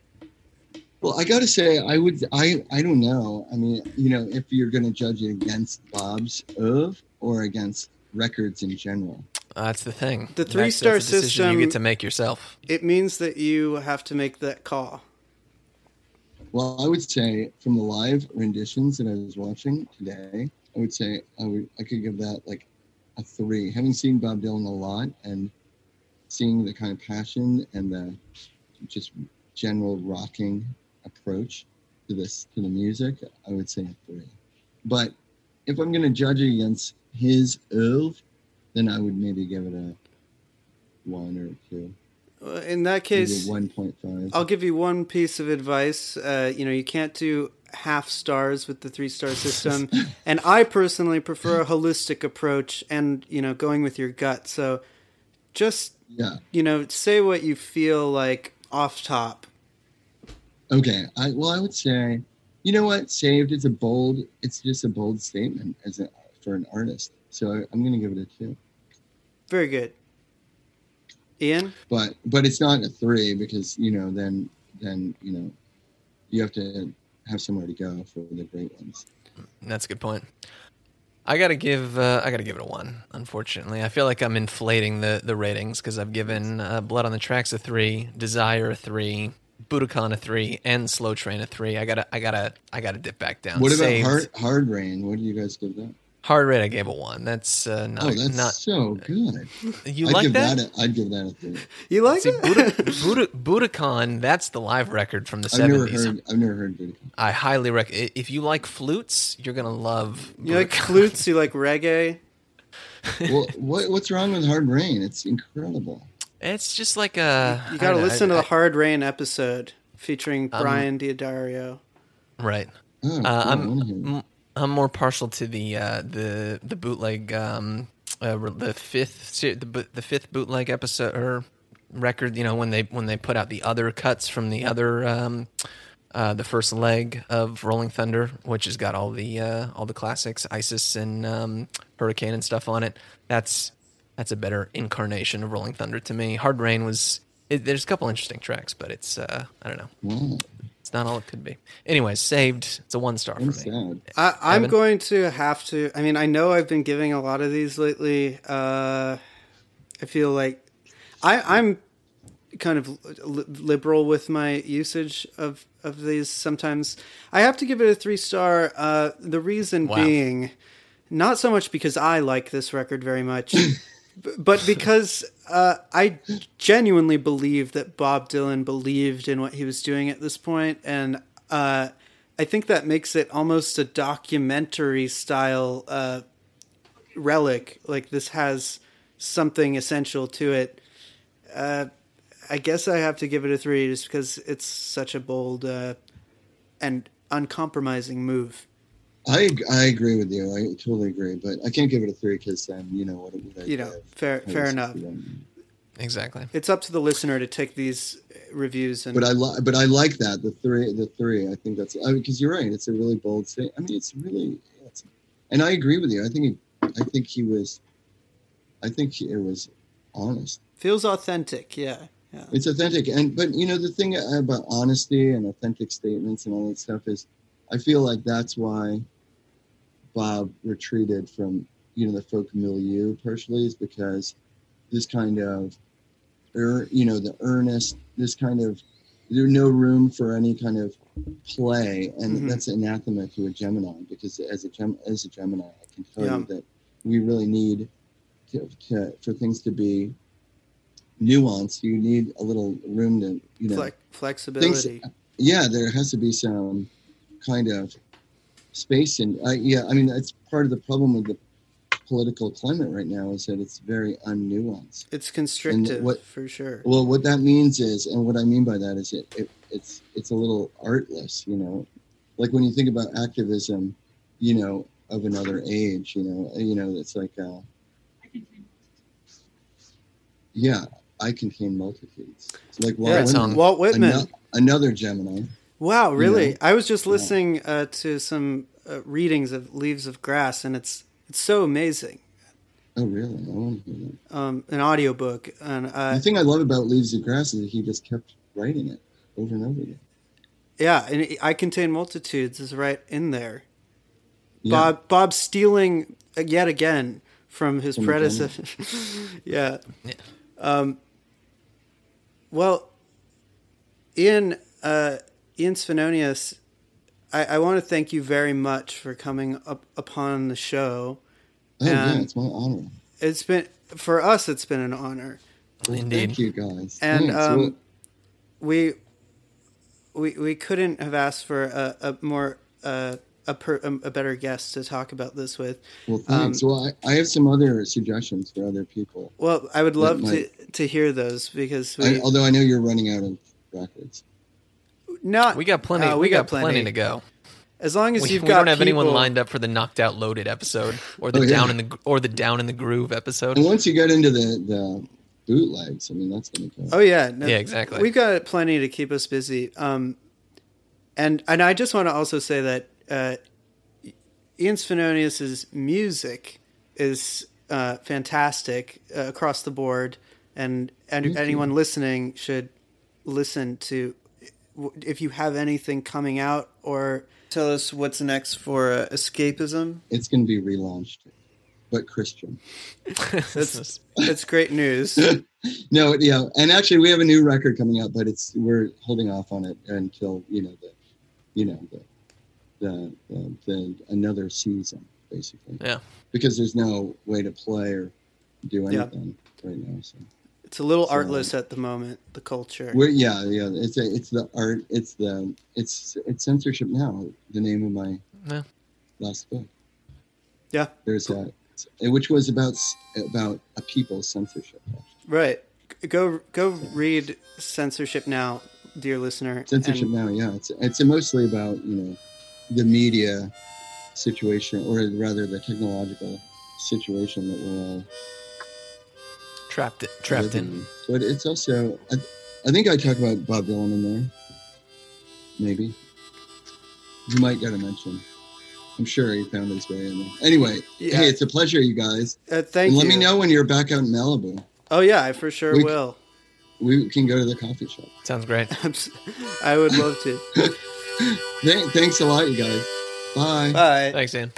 Well, I got to say, I would, I, I don't know. I mean, you know, if you're going to judge it against Bob's of or against records in general. Uh, that's the thing. The That's- three-star that's a system- you get to make yourself. It means that you have to make that call. Well, I would say from the live renditions that I was watching today, I would say I would, I could give that like a three. Having seen Bob Dylan a lot and seeing the kind of passion and the just general rocking approach to this to the music, I would say a three. But if I'm going to judge against his oeuvre, then I would maybe give it a one or two, In that case, one point five. I'll give you one piece of advice. Uh, you know, you can't do half stars with the three star system, and I personally prefer a holistic approach and you know going with your gut. So, just Yeah. you know, say what you feel like off top. Okay. I well, I would say, you know what? Saved is a bold. It's just a bold statement as a for an artist. So I, I'm going to give it a two. Very good, Ian. But but it's not a three because you know then then you know you have to have somewhere to go for the great ones. That's a good point. I gotta give uh, I gotta give it a one. Unfortunately, I feel like I'm inflating the the ratings because I've given uh, Blood on the Tracks a three, Desire a three, Budokan a three, and Slow Train a three. I gotta I gotta I gotta dip back down. What about Saved. hard hard rain? What do you guys give that? Hard Rain? I gave a one. That's uh, not Oh, that's not so good. you I'd like give that. that. a, I'd give that a three. You like See, it? Buda, Buda, Budokan, that's the live record from the I've seventies. I've never heard Budokan. I highly recommend. If you like flutes, you're gonna love. you like flutes? You like reggae? Well, what what's wrong with hard rain? It's incredible. It's just like a. You I got to don't know, listen I- to the Hard Rain episode featuring Um, Brian Diodario. Right. Oh, cool. Uh, I I'm I'm more partial to the uh, the the bootleg um, uh, the fifth the the fifth bootleg episode or record. You know when they when they put out the other cuts from the other um, uh, the first leg of Rolling Thunder, which has got all the uh, all the classics, ISIS and um, Hurricane and stuff on it. That's that's a better incarnation of Rolling Thunder to me. Hard Rain was. It, there's a couple interesting tracks, but it's uh, I don't know. It's not all it could be. Anyways, saved. It's a one star for I'm me. sad. I, I'm Evan? going to have to. I mean, I know I've been giving a lot of these lately. Uh, I feel like I, I'm kind of li- liberal with my usage of of these. Sometimes I have to give it a three star. Uh, the reason Wow. being, not so much because I like this record very much, but because uh, I genuinely believe that Bob Dylan believed in what he was doing at this point, and uh, I think that makes it almost a documentary style uh, relic. Like this has something essential to it. Uh, I guess I have to give it a three just because it's such a bold uh, and uncompromising move. I I agree with you. I totally agree, but I can't give it a three because then you know what it would. You know, give? fair I fair enough. Exactly. It's up to the listener to take these reviews and But I li- but I like that the three the three. I think that's because you're right. It's a really bold statement. I mean, it's really, it's, and I agree with you. I think he, I think he was, I think he, it was honest. feels authentic. Yeah, yeah. It's authentic, and but you know the thing about honesty and authentic statements and all that stuff is, I feel like that's why Bob retreated from you know the folk milieu partially is because this kind of, you know, the earnest, this kind of, there's no room for any kind of play, and Mhm. that's anathema to a Gemini because as a Gem, as a Gemini, I can tell Yeah. you that we really need to, to for things to be nuanced. You need a little room to, you know, Flex- flexibility. yeah, there has to be some kind of space and uh, yeah, I mean that's part of the problem with the political climate right now is that it's very unnuanced. It's constrictive what- for sure. Well, what that means is, and what I mean by that is, it, it it's it's a little artless, you know, like when you think about activism, you know, of another age, you know, you know, it's like uh, yeah, I contain multitudes. It's like Yeah, Walt song. Whitman, Walt Whitman. ano- another Gemini. Wow, really? know? I was just listening uh, to some uh, readings of Leaves of Grass, and it's it's so amazing. Oh, really? I want to. Um, an audiobook, and uh, the thing I love about Leaves of Grass is that he just kept writing it over and over again. yeah, and it- I contain multitudes is right in there. Yeah. Bob Bob stealing uh, yet again from his From predecessor. yeah. Yeah. Um, well, in uh, Ian Svenonius, I, I want to thank you very much for coming up upon the show. Oh, yeah, it's my honor. It's been for us. It's been an honor, Indeed. Thank you, guys. and Thanks. um, Well, we we we couldn't have asked for a, a more uh, a, per, a better guest to talk about this with. well, um, thanks. well, I, I have some other suggestions for other people. Well, I would love might- to to hear those because we I, although I know you're running out of records. Not We got plenty. uh, we, got, plenty. to go. As long as We, you've we got don't have anyone lined up for the knocked out loaded episode or the yeah. down in the or the down in the groove episode. And once you get into the, the bootlegs, I mean, that's going to go. Oh yeah, no, Yeah, exactly. We've got plenty to keep us busy. Um, and and I just want to also say that uh, Ian Svenonius's music is uh, fantastic uh, across the board, and, and Thank you. anyone listening should listen to if you have anything coming out or tell us what's next for uh, escapism. It's going to be relaunched, but Christian. That's that's great news. no, yeah, and actually, we have a new record coming out, but it's we're holding off on it until you know the, you know the, the, the, the another season basically. Yeah. Because there's no way to play or do Yeah. anything right now. So It's a little So- artless at the moment. The culture. we're yeah yeah it's a, it's the art it's the it's it's censorship now the name of my Yeah. last book. Yeah. There's a which was about about a people's censorship. Right. Go go read censorship now, dear listener. censorship and- now yeah it's it's mostly about you know the media situation or rather the technological situation that we're all Trapped it. Trapped in. but it's also I, I think i talk about bob dylan in there maybe you might get a mention i'm sure he found his way in there anyway Yeah. hey it's a pleasure you guys Uh, thank and you. let me know when you're back out in malibu Oh yeah, I for sure We- will. we can go to the coffee shop Sounds great. I'm s- I would love to. Th- thanks a lot you guys bye Bye. Thanks, Dan.